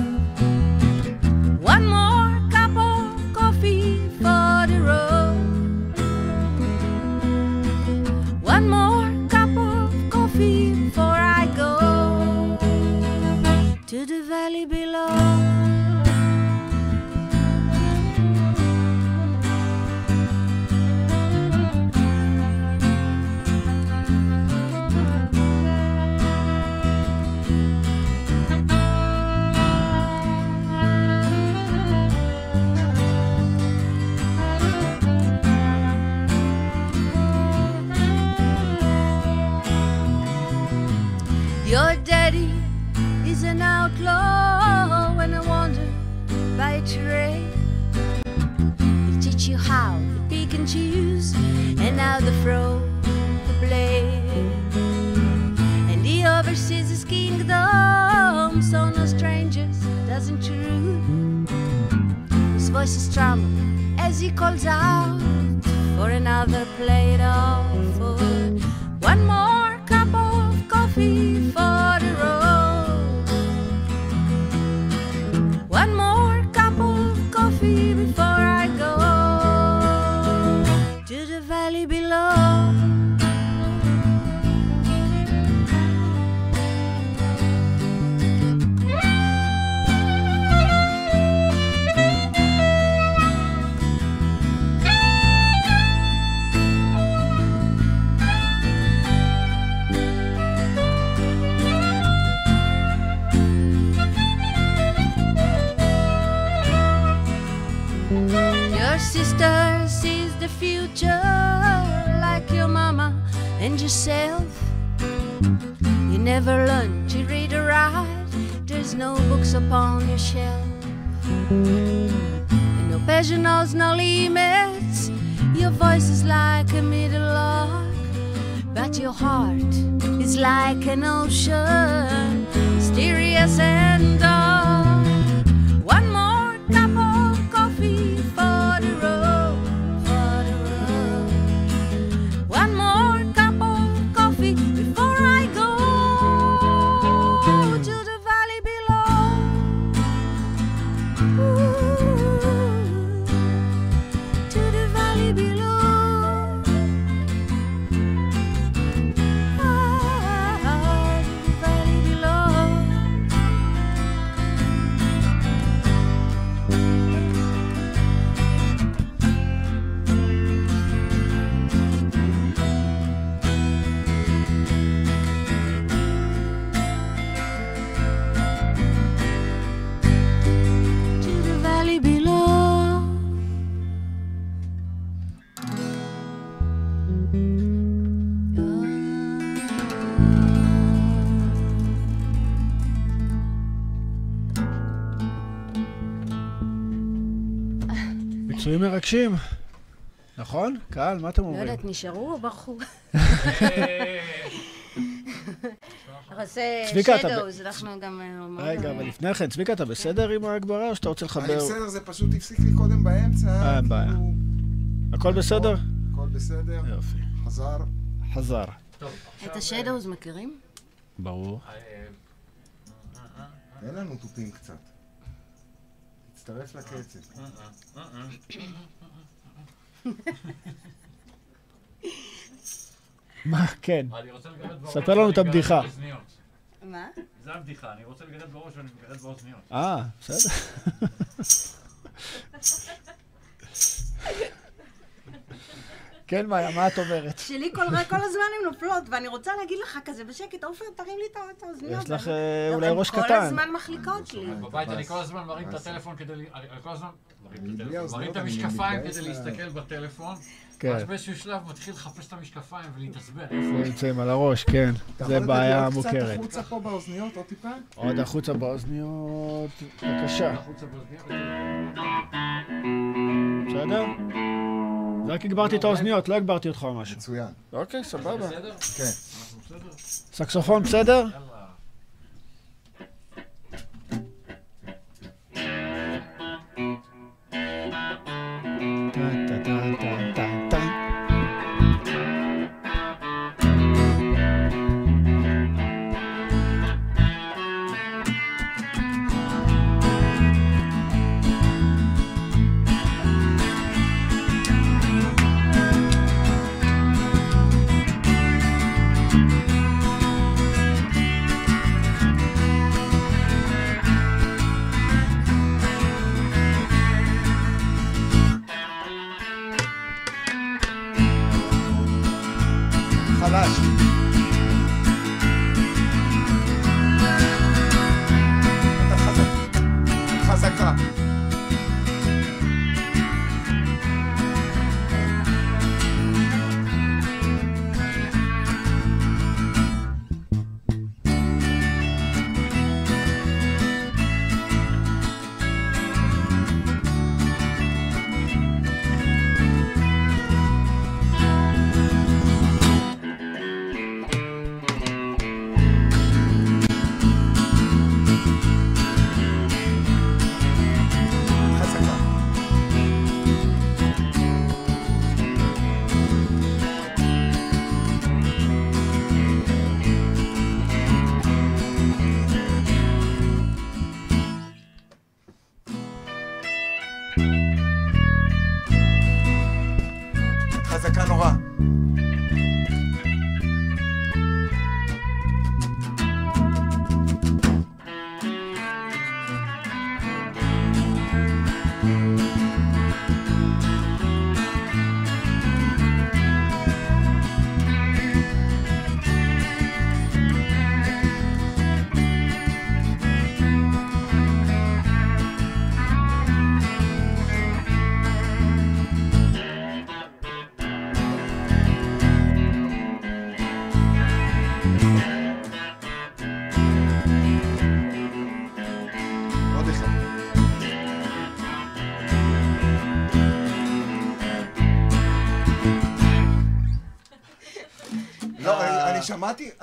נישואים מרגשים. נכון? קהל, מה אתם לא אומרים? יודעת, נשארו או ברחו? [LAUGHS] צביקה, אתה ב- שדוז, אנחנו גם אה. רגע, אבל לפני כן, צביקה, אתה בסדר עם ההגברה, או שאתה רוצה אני לחבר? בסדר, זה פשוט הפסיק לי קודם באמצע. אה, אין בעיה. כאילו, הכל בסדר? הכל בסדר, יופי. חזר. חזר. את השדוז מכירים? ברור. אה, אה, תן לנו תופים קצת. תצטרף לקצב. אה, אה, מה, כן. אה. ספר לנו את הבדיחה. מה? זה הבדיחה, אני רוצה לגרד בראש ואני מגרד באוזניות. אה, בסדר. [LAUGHS] כן, מאיה, מה את אומרת? שלי כל כל הזמן הן נופלות, ואני רוצה להגיד לך כזה בשקט, עופר, תרים לי את האוזניות. יש לך אה, אולי ראש כל קטן. הזמן מחליקות לי. בבית אני כל הזמן מרים את הטלפון כדי... אני כל הזמן... מרים את המשקפיים כדי לה- להסתכל בטלפון, כן. ואז באיזשהו שלב מתחיל לחפש את המשקפיים ולהתעצבן. איפה? נמצאים על הראש, כן. אתה זה יכול בעיה לי עוד מוכרת. קצת החוצה פה באוזניות, עוד טיפה? עוד החוצה באוזניות, בבקשה. באוזניות. בסדר? רק הגברתי את האוזניות, לא הגברתי אותך או משהו. מצוין. אוקיי, סבבה. בסדר? כן. אנחנו בסדר? סקסופון בסדר?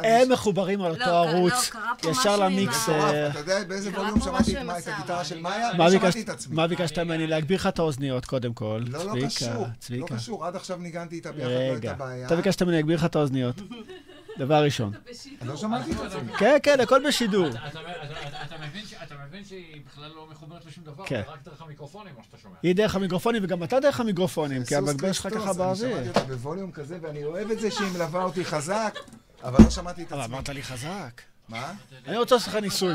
הם מחוברים על לא, אותו לא, ערוץ, ישר למיקסר. מטורף, אתה יודע באיזה ווליום שמעתי את. הגיטרה של מאיה? מה אני ביקשת- שמעתי את עצמי. מה ביקשת ממני? להגביר לך את האוזניות קודם כל. לא, לא קשור. לא. קשור, עד עכשיו ניגנתי איתה ביחד, לא. הייתה בעיה. אתה ביקשת ממני להגביר לך את האוזניות. [LAUGHS] דבר ראשון. אני לא שמעתי את עצמי. כן, כן, הכל בשידור. אתה- מבין ש- אתה מבין שהיא בכלל לא מחוברת לשום דבר, כן. זה רק דרך המיקרופונים, מה שאתה שומע. היא דרך המיקרופונים, וגם אתה דרך המיקרופונים, כי סוס המגבר שלך ככה אני באוויר. שמעתי אותה בווליום כזה, ואני אוהב את זה שהיא מלווה אותי חזק, אבל לא שמעתי את עצמי. אמרת לי חזק. מה? אני רוצה לעשות לך ניסוי.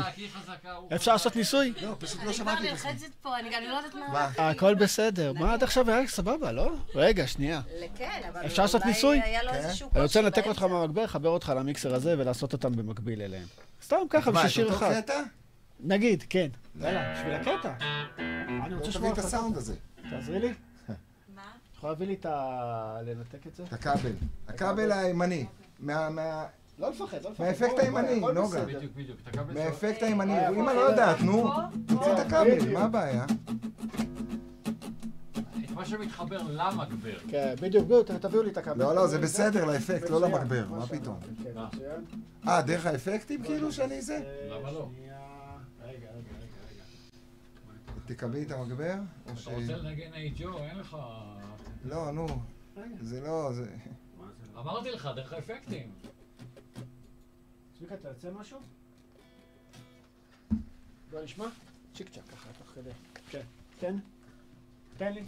אפשר לעשות ניסוי? לא, פשוט לא אני כבר שמעתי את עצמי. נלחצת פה, אני גם לא יודעת מה... מה? הכל בסדר. מה עד עכשיו היה סבבה, לא? רגע, שנייה. כן, אבל אפשר לעשות ניסוי? כן. אני רוצה לנתק אותך. מהמגבר, לחבר אותך למיקסר הזה ולעשות אותם במקביל אליהם. סתם ככה, מה, בשביל את שיר אותו אחד. קטע? נגיד, כן. יאללה, בשביל הקטע. אני לא רוצה לשמוע את. הסאונד הזה, תעזרי לי. מה? את יכולה להביא לי את ה... לנתק את זה? את הכבל. הכבל הימני. מה- מה- לא לפחד, לא לפחד. מהאפקט הימני, נוגה. בדיוק, בדיוק. מהאפקט הימני. אה, אמא אה, לא יודעת, נו. תוציא את הכבל, מה הבעיה? מה שמתחבר למגבר. כן, בדיוק, בדיוק, תביאו לי את הכבל. לא, לא, זה בסדר, לאפקט, לא למגבר, מה. פתאום. כן, מצוין. אה, דרך האפקטים כאילו שאני זה? למה לא? שנייה. רגע, רגע, רגע, רגע. תקבלי את המגבר? אתה רוצה לנגן היי ג'ו, אין לך... לא, נו. זה לא, זה... אמרתי לך, דרך האפקטים. צביקה, אתה יוצא משהו? בוא נשמע? צ'יק צ'אק ככה, תוך כדי. כן. תן. תן לי.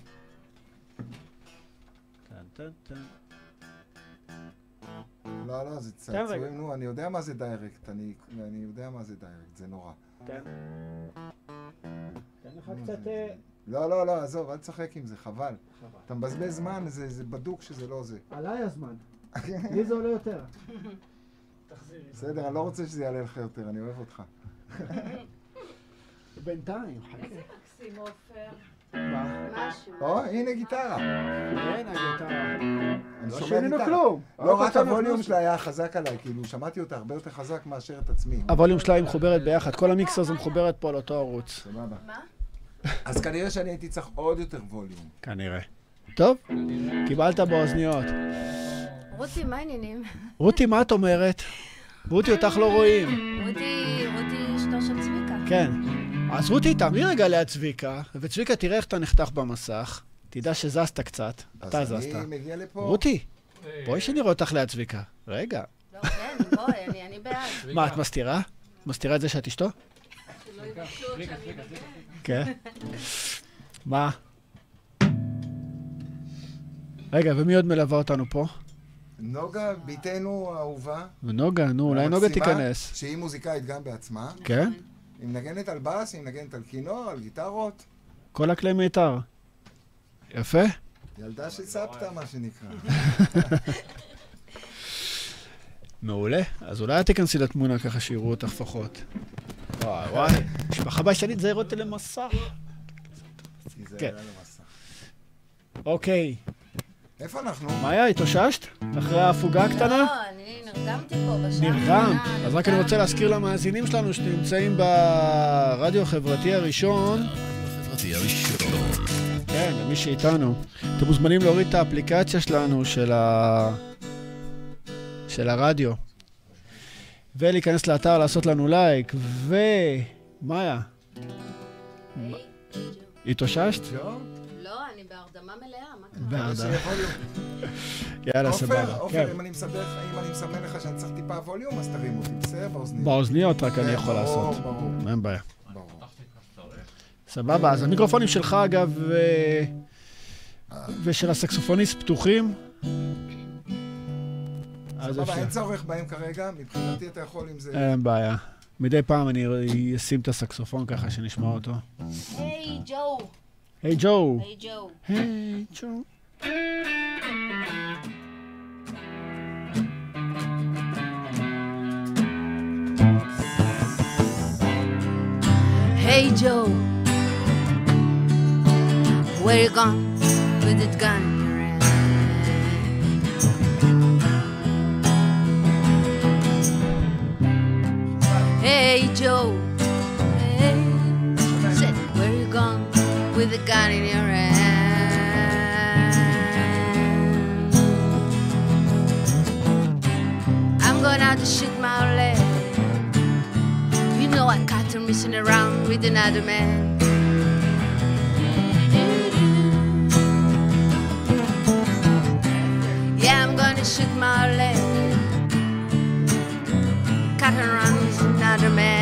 טן טן טן. לא, לא, זה. צעצועים, נו, אני יודע מה זה דיירקט, אני אני יודע מה זה דיירקט, זה נורא. תן. תן לך קצת... זה- אה, לא, לא, לא, עזוב, אל תשחק עם זה, חבל. חבל. אתה מבזבז זמן, זה זה בדוק שזה לא זה. עליי הזמן. [LAUGHS] לי זה עולה יותר. בסדר, אני לא רוצה שזה יעלה לך יותר, אני אוהב אותך. [LAUGHS] בינתיים, חכה. מקסים עופר. מה? משהו. או, הנה גיטרה. אין, הגיטרה. אני לא שומע שינינו גיטרה. כלום. לא, רק חשבנו הווליום. שלה היה חזק עליי, כאילו, שמעתי אותה הרבה יותר חזק מאשר את עצמי. הווליום שלה היא מחוברת ביחד, כל המיקסר זה מחוברת פה על אותו ערוץ. סבבה. מה? אז כנראה שאני הייתי צריך עוד יותר ווליום. כנראה. טוב, קיבלת באוזניות. רותי, מה העניינים? רותי, מה את אומרת? רותי, אותך לא רואים. רותי, רותי אשתו של צביקה. כן. אז רותי, תעמדי רגע ליד צביקה, וצביקה, תראה איך אתה נחתך במסך. תדע שזזת קצת. אתה אז זזת. אני מגיע לפה. רותי, אה, בואי שנראה אותך ליד צביקה. רגע. לא, כן, בואי, אני- אני בעד. מה, את מסתירה? מסתירה את זה שאת אשתו? כן. מה? רגע, ומי עוד מלווה אותנו פה? נוגה, בתנו האהובה. נוגה, נו, אולי נוגה תיכנס. שהיא מוזיקאית גם בעצמה. כן? היא מנגנת על בס, היא מנגנת על כינור, על גיטרות. כל הכלי מיתר. יפה. ילדה של סבתא, מה שנקרא. [LAUGHS] מעולה. אז אולי את תיכנסי לתמונה ככה שיראו אותך לפחות. וואי וואי, משפחה ביישנית זה הראית למסך. כן. אוקיי, איפה אנחנו? מאיה, התאוששת? אחרי ההפוגה הקטנה? לא, אני נרדמתי פה בשעה נרדמת. אז רק אני רוצה. להזכיר למאזינים שלנו שנמצאים ברדיו החברתי הראשון. כן, למי שאיתנו. אתם מוזמנים להוריד את האפליקציה שלנו של, ה... של הרדיו. ולהיכנס לאתר, לעשות לנו לייק. ו... מאיה. התאוששת? לא? בהרדמה מלאה, מה קרה? בהרדמה. [LAUGHS] יאללה, עופר, סבבה. עופר, כן. אם אני מסבך, אם אני מסמן לך שאני צריך טיפה ווליום, אז תרים אותי, בסדר? באוזניות. באוזניות רק אני כן, יכול לעשות. ברור, אין בעיה. ברור. כמו שצריך. סבבה, אז המיקרופונים שלך, אגב, ו... ושל הסקסופוניסט פתוחים. אז סבבה. אין צורך בהם כרגע, מבחינתי אתה יכול עם זה. אין בעיה. מדי פעם אני אשים את הסקסופון ככה שנשמע אותו. היי, ג'ו. Hey, Joe. Hey, Joe. Hey, Joe. Hey, Joe. Where you gone with that gun? Hey Joe with a gun in your hand? I'm going out to shoot my leg. You know I her messing around with another man. Yeah, I'm gonna shoot my leg. Caught her with another man.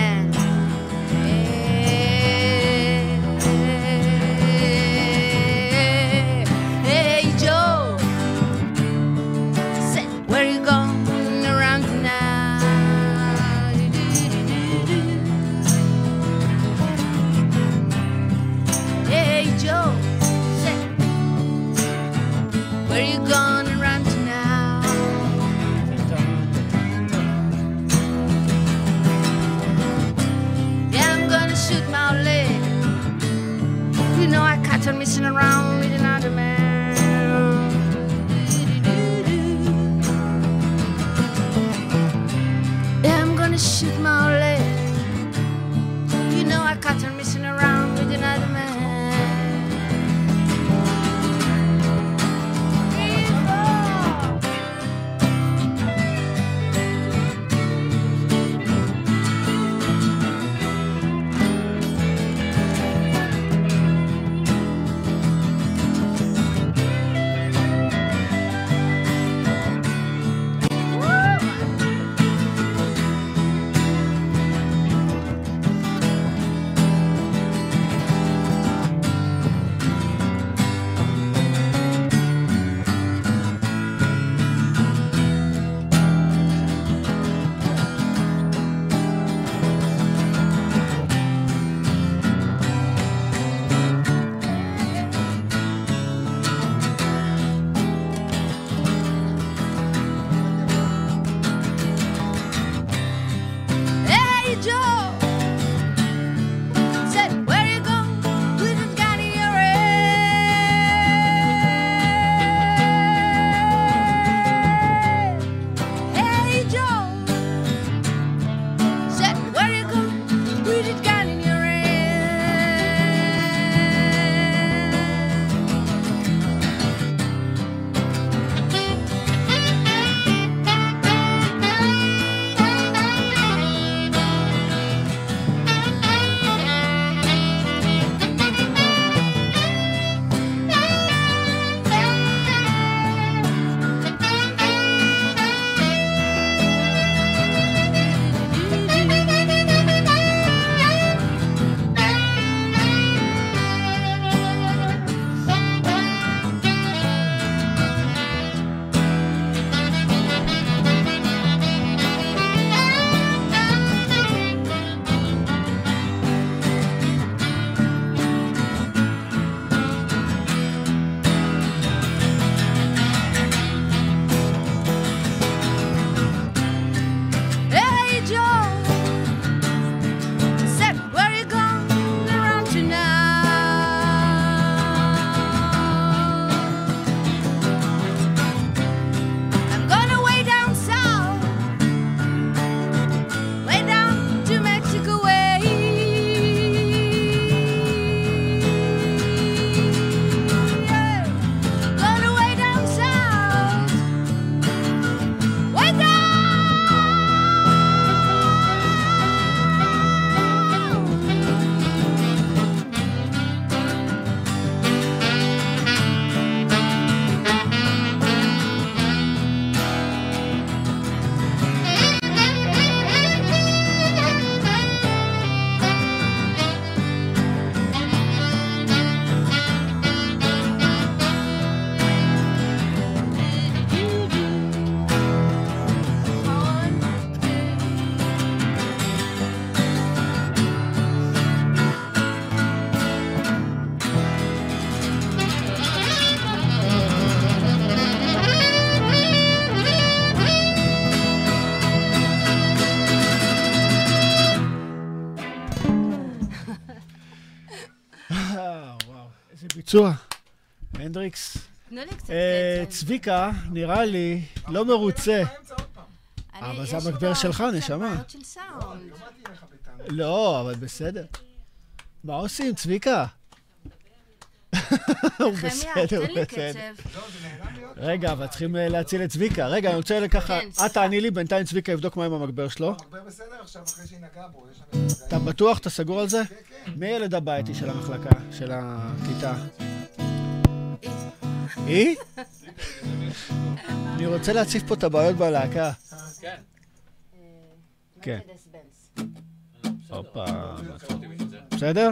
ביצוע. הנדריקס. תנו לי קצת אה, קצב. צביקה, נראה לי, לא מרוצה. אבל זה המגבר שלך, נשמה. לך בטענות. לא, אבל בסדר. מה עושים, צביקה? [LAUGHS] הוא בסדר, הוא בסדר. רגע, אבל צריכים אה, להציל את צביקה. רגע, אני רוצה ככה, כן, את תעני לי, בינתיים צביקה יבדוק מה עם המגבר שלו. מגבר בסדר עכשיו, אחרי שהיא נגעה בו, אתה בטוח? אתה סגור על זה? כן, כן. מי הילד הבעייתי של המחלקה, של הכיתה? היא? אני רוצה להציף פה את הבעיות בלהקה. כן. כן. בנץ. הופה. בסדר?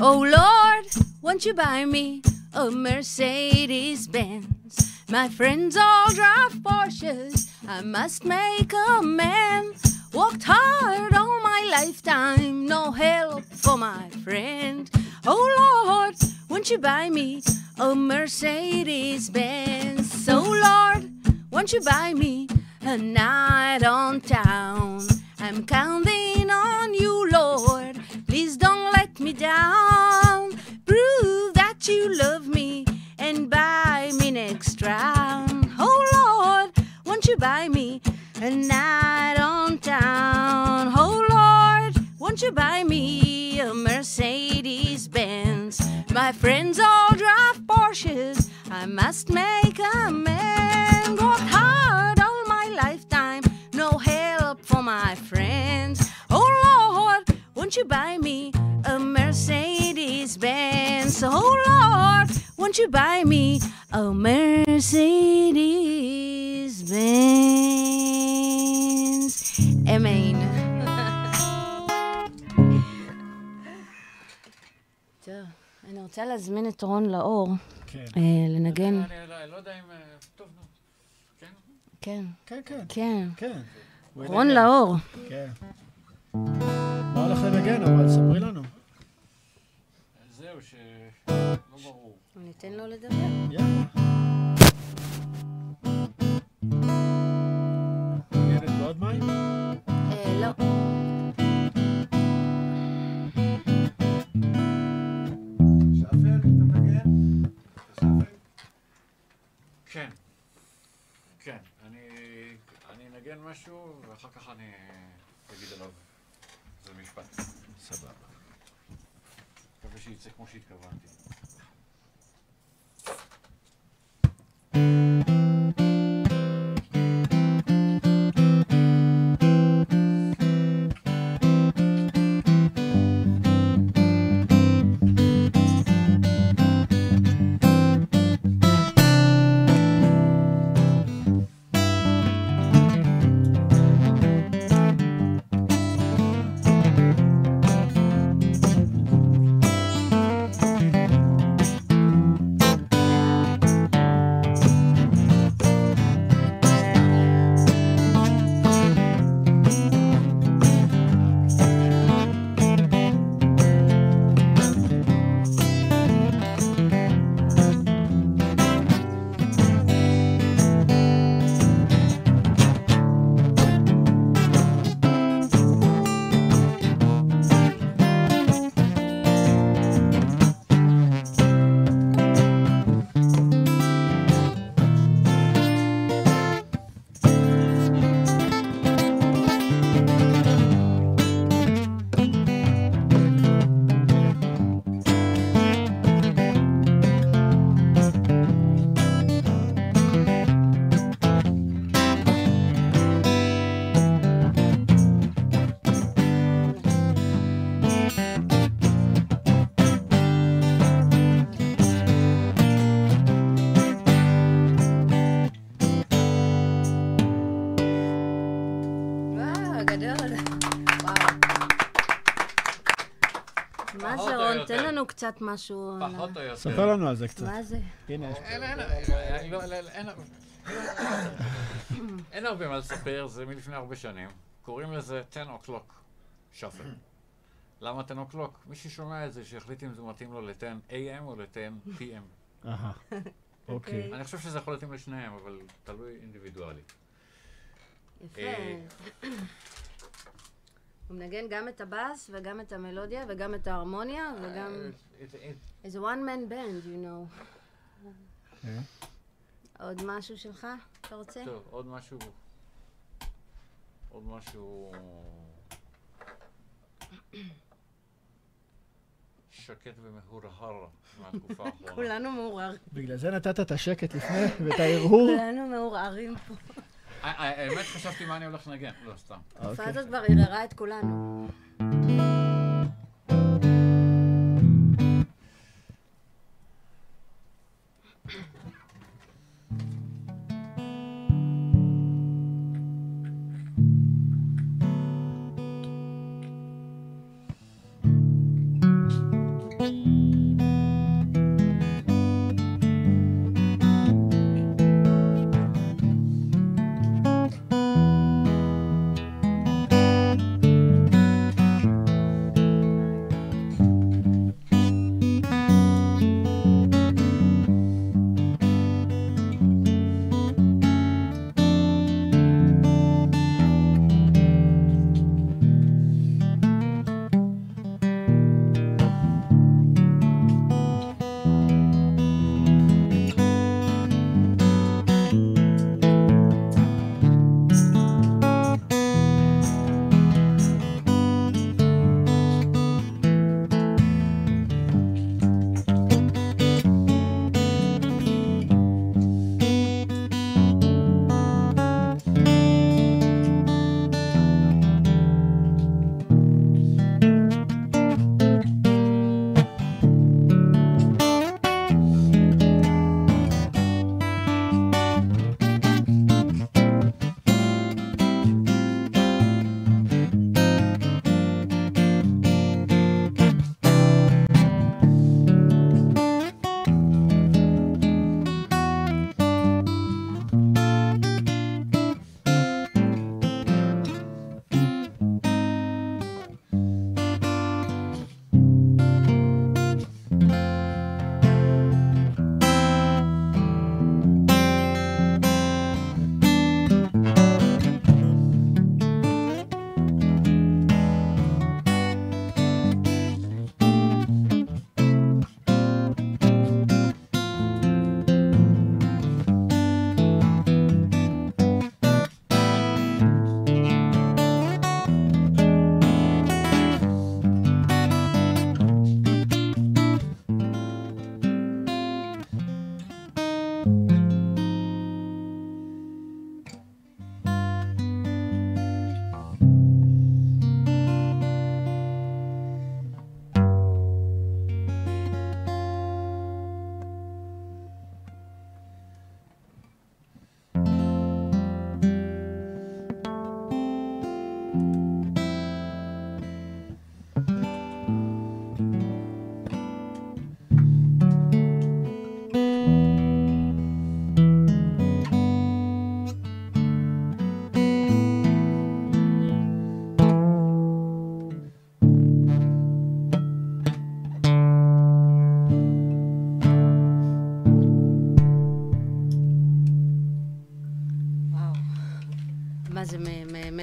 Oh Lord, won't you buy me a Mercedes Benz? My friends all drive Porsches. I must make amends. Worked hard all my lifetime, no help for my friend. Oh Lord, won't you buy me a Mercedes Benz? Oh Lord, won't you buy me a night on town? I'm counting down. Prove that you love me and buy me next round. Oh Lord, won't you buy me a night on town? Oh Lord, won't you buy me a Mercedes Benz? My friends all drive Porsches. I must make amends. Worked hard all my lifetime, no help for my friends. Oh Lord, won't you buy me a Mercedes Benz? Oh Lord, won't you buy me a Mercedes Benz? [LAUGHS] טוב, אני רוצה להזמין את רון לאור כן. אה, לנגן. אני לא יודע אם... אה, טוב, נו. כן? כן, כן, כן, כן. כן. רון. לאור. כן. מה הולך לנגן, אבל ספרי לנו. זהו, ש... לא ברור. ניתן לו לדבר. ילד בעוד מים? אה, לא. כן. כן. אני אני אנגן משהו, ואחר כך אני אגיד עליו איזה משפט. סבבה. מקווה שיצא כמו שהתכוונתי. קצת משהו. פחות או יותר. ספר לנו על זה קצת. מה זה? הנה, יש פה. אין, לא- [LAUGHS] הרבה מה לספר, זה מלפני הרבה שנים. קוראים לזה 10 o'clock shuffle. [LAUGHS] למה 10 o'clock? מי ששומע את זה, שיחליט אם זה מתאים לו ל-10 AM או ל-10 PM. אהה. [LAUGHS] אוקיי. אני חושב שזה יכול להתאים לשניהם, אבל תלוי אינדיבידואלי. יפה. אה, הוא מנגן גם את הבאס וגם את המלודיה וגם את ההרמוניה וגם... It- it- איזה one man band, you know. כן. עוד משהו שלך? אתה רוצה? טוב, עוד משהו... עוד משהו... שקט ומהורהר מהתקופה האחרונה. כולנו מעורערים. בגלל זה נתת את השקט לפני ואת ההרהור. כולנו מעורערים פה. האמת חשבתי מה אני הולך לנגן, לא סתם. התופעה אוקיי. הזאת כבר ערערה את כולנו.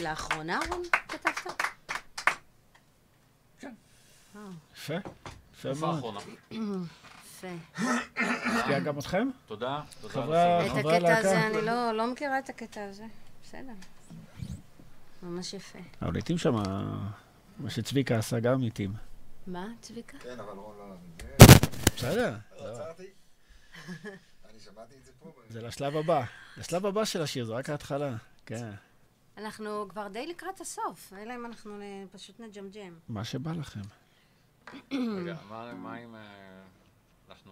מלאחרונה, רון, כתבת? יפה, יפה תקופה מאוד. יפה. הפתיע גם אתכם? תודה, תודה חברי על ה- את הקטע הזה, הלהקה. אני לא- לא מכירה את הקטע הזה. בסדר. ממש יפה. אבל לעיתים שם, מה שצביקה עשה גם לעיתים. מה, צביקה? כן, אבל רון לא... בסדר, עצרתי. אני שמעתי את זה פה. זה לשלב הבא. לשלב הבא של השיר, זה רק ההתחלה. כן, אנחנו כבר די לקראת הסוף, אלא אם אנחנו פשוט נג'מג'ם. מה שבא לכם. רגע, מה אם... אה, אנחנו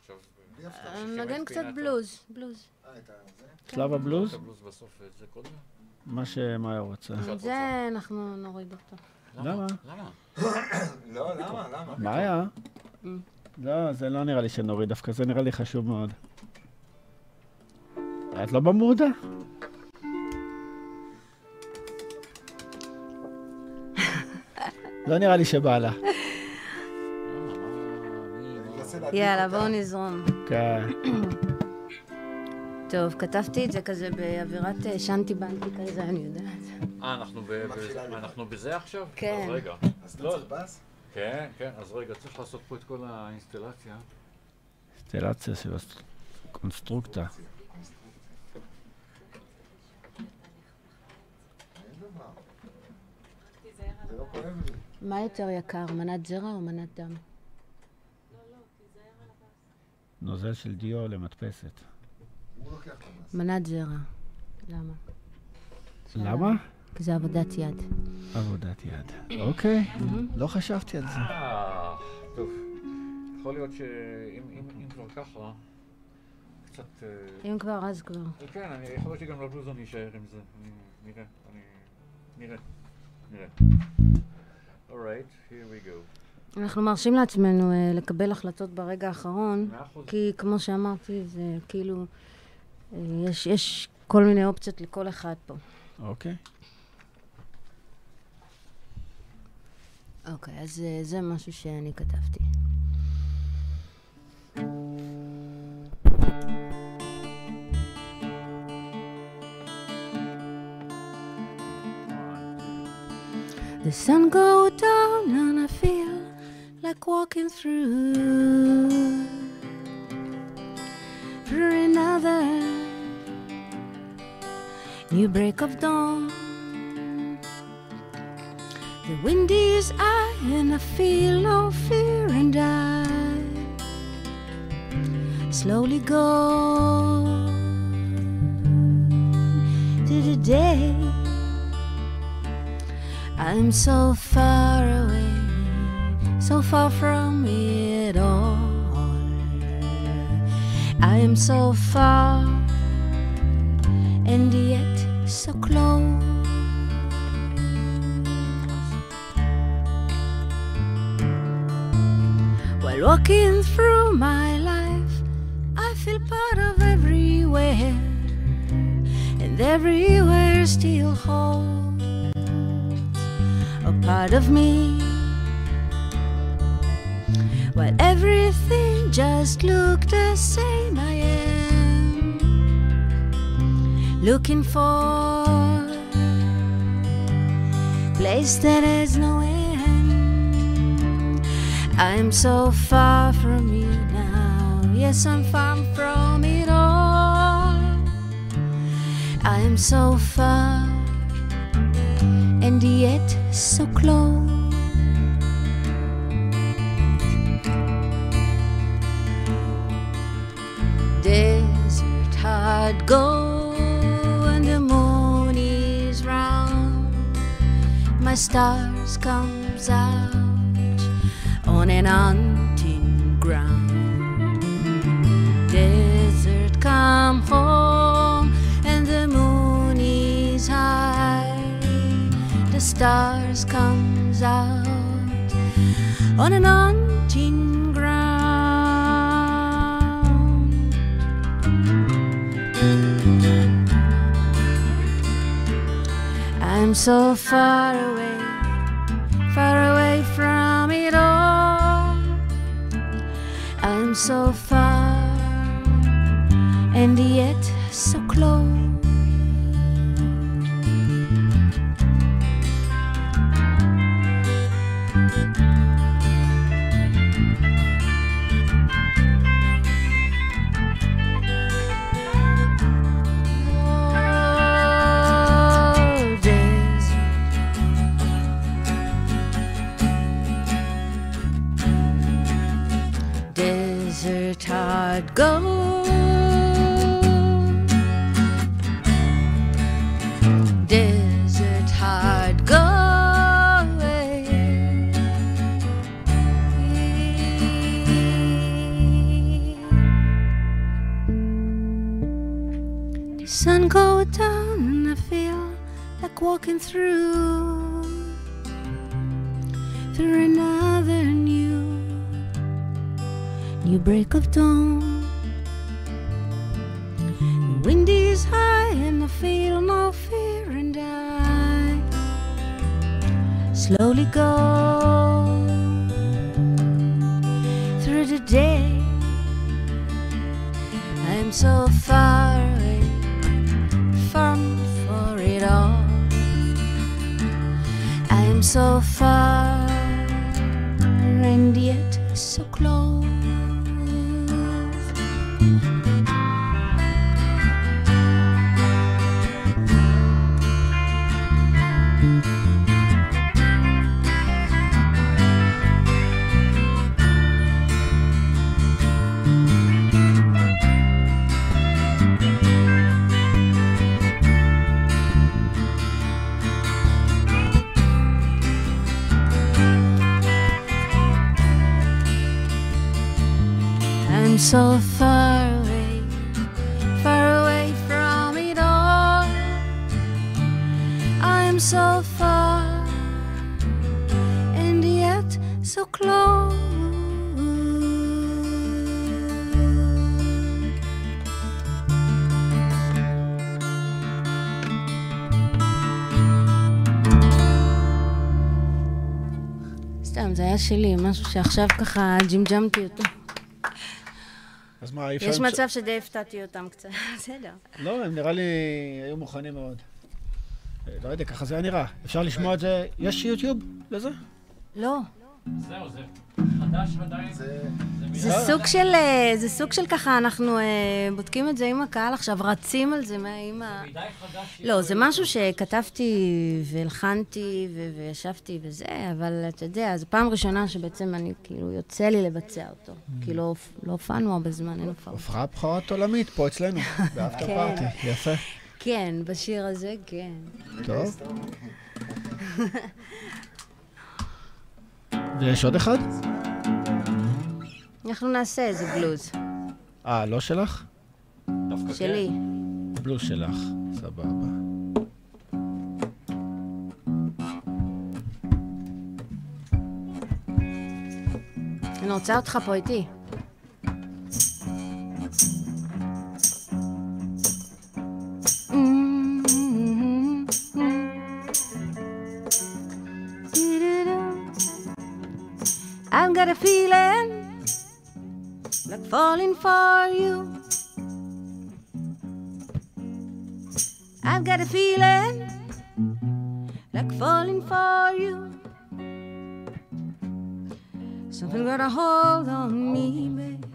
עכשיו... ממשיכים את נגן קצת בלוז, בלוז. אה, זה? שלב הבלוז, את הבלוז בסוף ואת זה קודם? מה שמאיה רוצה. זה אנחנו נוריד אותו. למה? למה? לא, למה? למה? מאיה? לא, זה לא נראה לי שנוריד, דווקא זה נראה לי חשוב מאוד. את לא במודע? לא נראה לי שבא לה. יאללה. בואו נזרום. כן. [CLEARS THROAT] טוב, כתבתי את זה כזה באווירת אה, שאנטי בנטי כזה, אני יודעת. אה, אנחנו בזה עכשיו? כן. אז רגע. אז אתה לא, צריך בס? כן, כן, אז רגע, צריך לעשות פה את כל האינסטלציה. אינסטלציה של הקונסטרוקטה. זה לא כואב לי. מה יותר יקר, מנת זרע או מנת דם? נוזל של דיו למדפסת. מנת זרע. למה? למה? כי זה עבודת יד. עבודת יד. אוקיי, לא חשבתי על זה. אה, טוב. יכול להיות שאם אם- אם כבר ככה, קצת... אה, אם כבר, אז כבר. כן, אני- יכול להיות שגם לבלוז אני אשאר עם זה. נראה, אני... נראה. נראה. אורייט, here we go. אנחנו מרשים לעצמנו אה, לקבל החלטות ברגע האחרון. כי כמו שאמרתי, זה כאילו, אה, יש, יש כל מיני אופציות לכל אחד פה. אוקיי. אוקיי, אז אה, זה משהו שאני כתבתי. The sun go down and I feel like walking through through another new break of dawn. The wind is high and I feel no fear and I slowly go to the day I'm so far away, so far from it all. I am so far and yet so close. While walking through my life, I feel part of everywhere, and everywhere still holds part of me. While everything just looked the same, I am looking for place that has no end. I'm so far from you now. Yes, I'm far from it all. I am so far and yet so close. Desert heart go and the moon is round. My stars comes out on an hunting ground. Desert come home The stars comes out on an hunting ground. I'm so far away, far away from it all. I'm so far and yet so close. Go. Desert heart go. The sun go down and I feel like walking through through another new new break of dawn. Slowly go so far away, far away from it all. I'm so far and yet so close. סתם, זה היה שלי, משהו שעכשיו ככה ג'ימג'מתי אותו. מה, אי אפשר... יש מצב שדי הפתעתי אותם קצת, [LAUGHS] בסדר. לא, הם נראה לי היו מוכנים מאוד. אה, לא יודע, ככה זה היה נראה. אפשר לשמוע את זה... יש יוטיוב לזה? לא. זהו, זה חדש עדיין. זה סוג של, אה, זה סוג של ככה, אנחנו אה, בודקים את זה עם הקהל עכשיו, רצים על זה, מה, עם ה... לא, זה משהו שכתבתי והלחנתי וישבתי וזה, אבל אתה יודע, זו פעם ראשונה שבעצם אני, כאילו, יוצא לי לבצע אותו. כי לא לא הופענו הרבה זמן, אין הופעות. הופעה בכורת עולמית פה אצלנו, באפטר כן. פארטי. יפה. כן, בשיר הזה, כן. טוב. ויש עוד אחד? אנחנו נעשה איזה בלוז אה, לא שלך? דווקא שלי. בלוס שלך. סבבה. אני רוצה אותך פה איתי. I've got a feeling like falling for you. I've got a feeling like falling for you. Something got a hold on me, babe.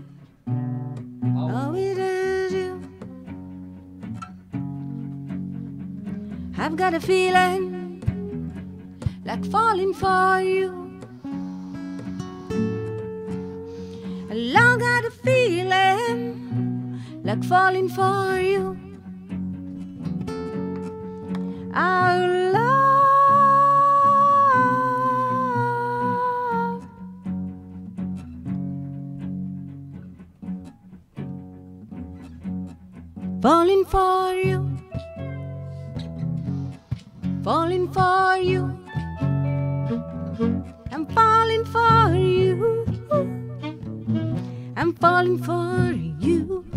Oh, it is you. I've got a feeling like falling for you. I got a feeling like falling for you. Oh, Our love. Falling for you. Falling for you. I'm falling for you. I'm falling for you.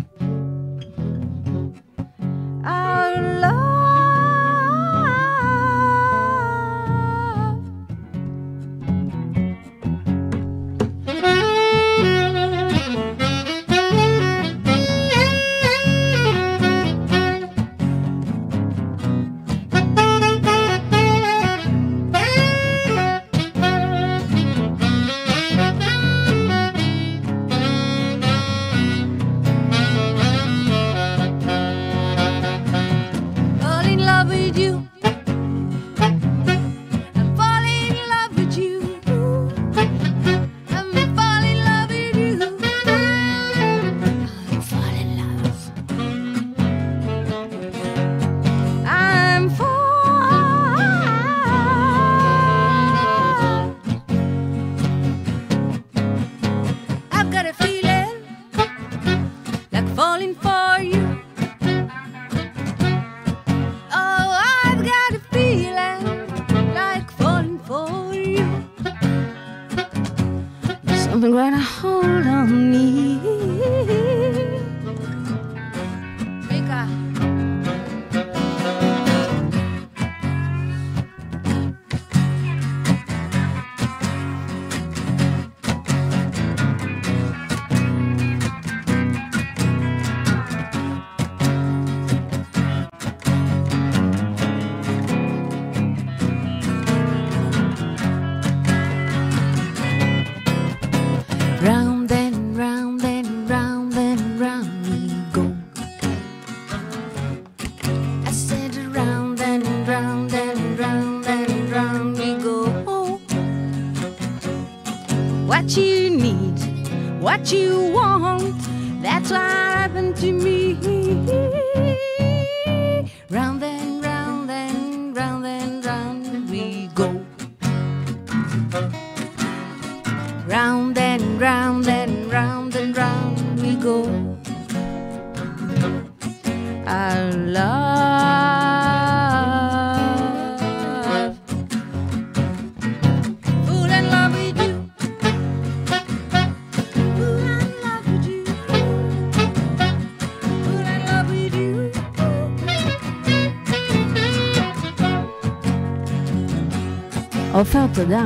עופר, תודה.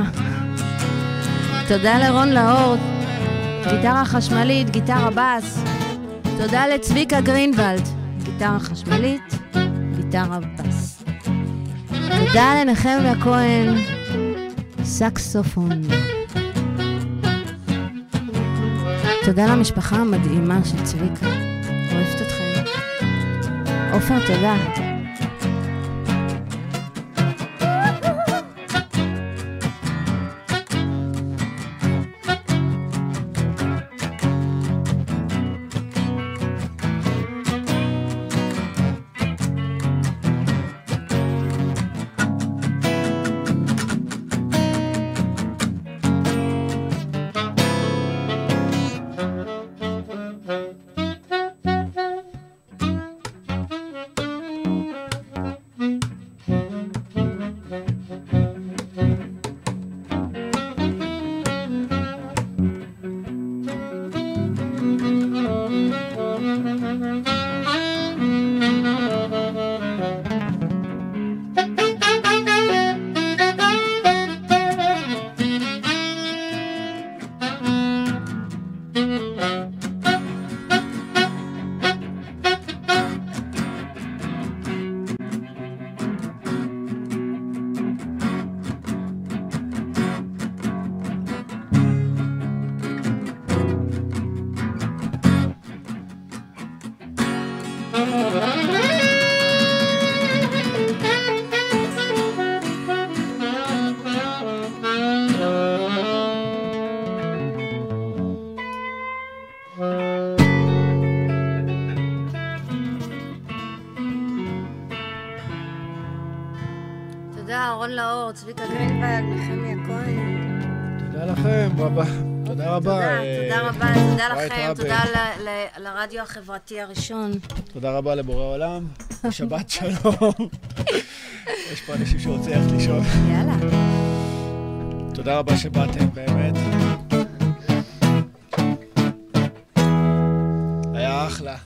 תודה לרון לאור, גיטרה חשמלית, גיטרה בס. תודה לצביקה גרינוולד, גיטרה חשמלית, גיטרה בס. תודה לנחמיה כהן, סקסופון. תודה למשפחה המדהימה של צביקה, אוהבת אתכם. עופר. תודה, לכם. תודה ל- ל- לרדיו החברתי הראשון. תודה רבה לבורא עולם. שבת שלום. [LAUGHS] יש פה אנשים שרוצים ללכת לישון. יאללה. תודה רבה שבאתם, באמת. היה אחלה.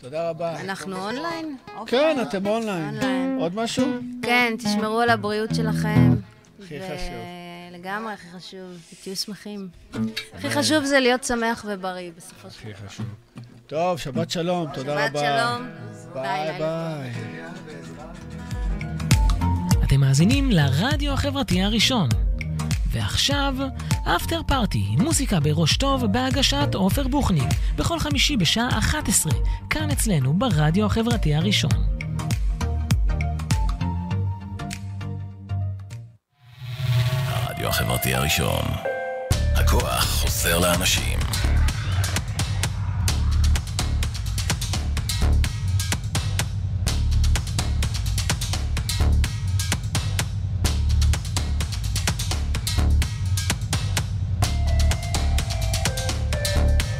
תודה רבה. אנחנו אונליין? כן, אתם אונליין. עוד משהו? כן, תשמרו על הבריאות שלכם. הכי חשוב. לגמרי, הכי חשוב. ותהיו שמחים. הכי חשוב זה להיות שמח ובריא, בסופו של הכי חשוב. טוב, שבת שלום, תודה שבת רבה. שלום. ביי ביי. אתם מאזינים לרדיו החברתי הראשון. ועכשיו, אפטר פארטי, מוזיקה בראש טוב בהגשת עופר בוכניק, בכל חמישי בשעה 11, כאן אצלנו ברדיו החברתי הראשון. החברתי הראשון. הכוח חוזר לאנשים.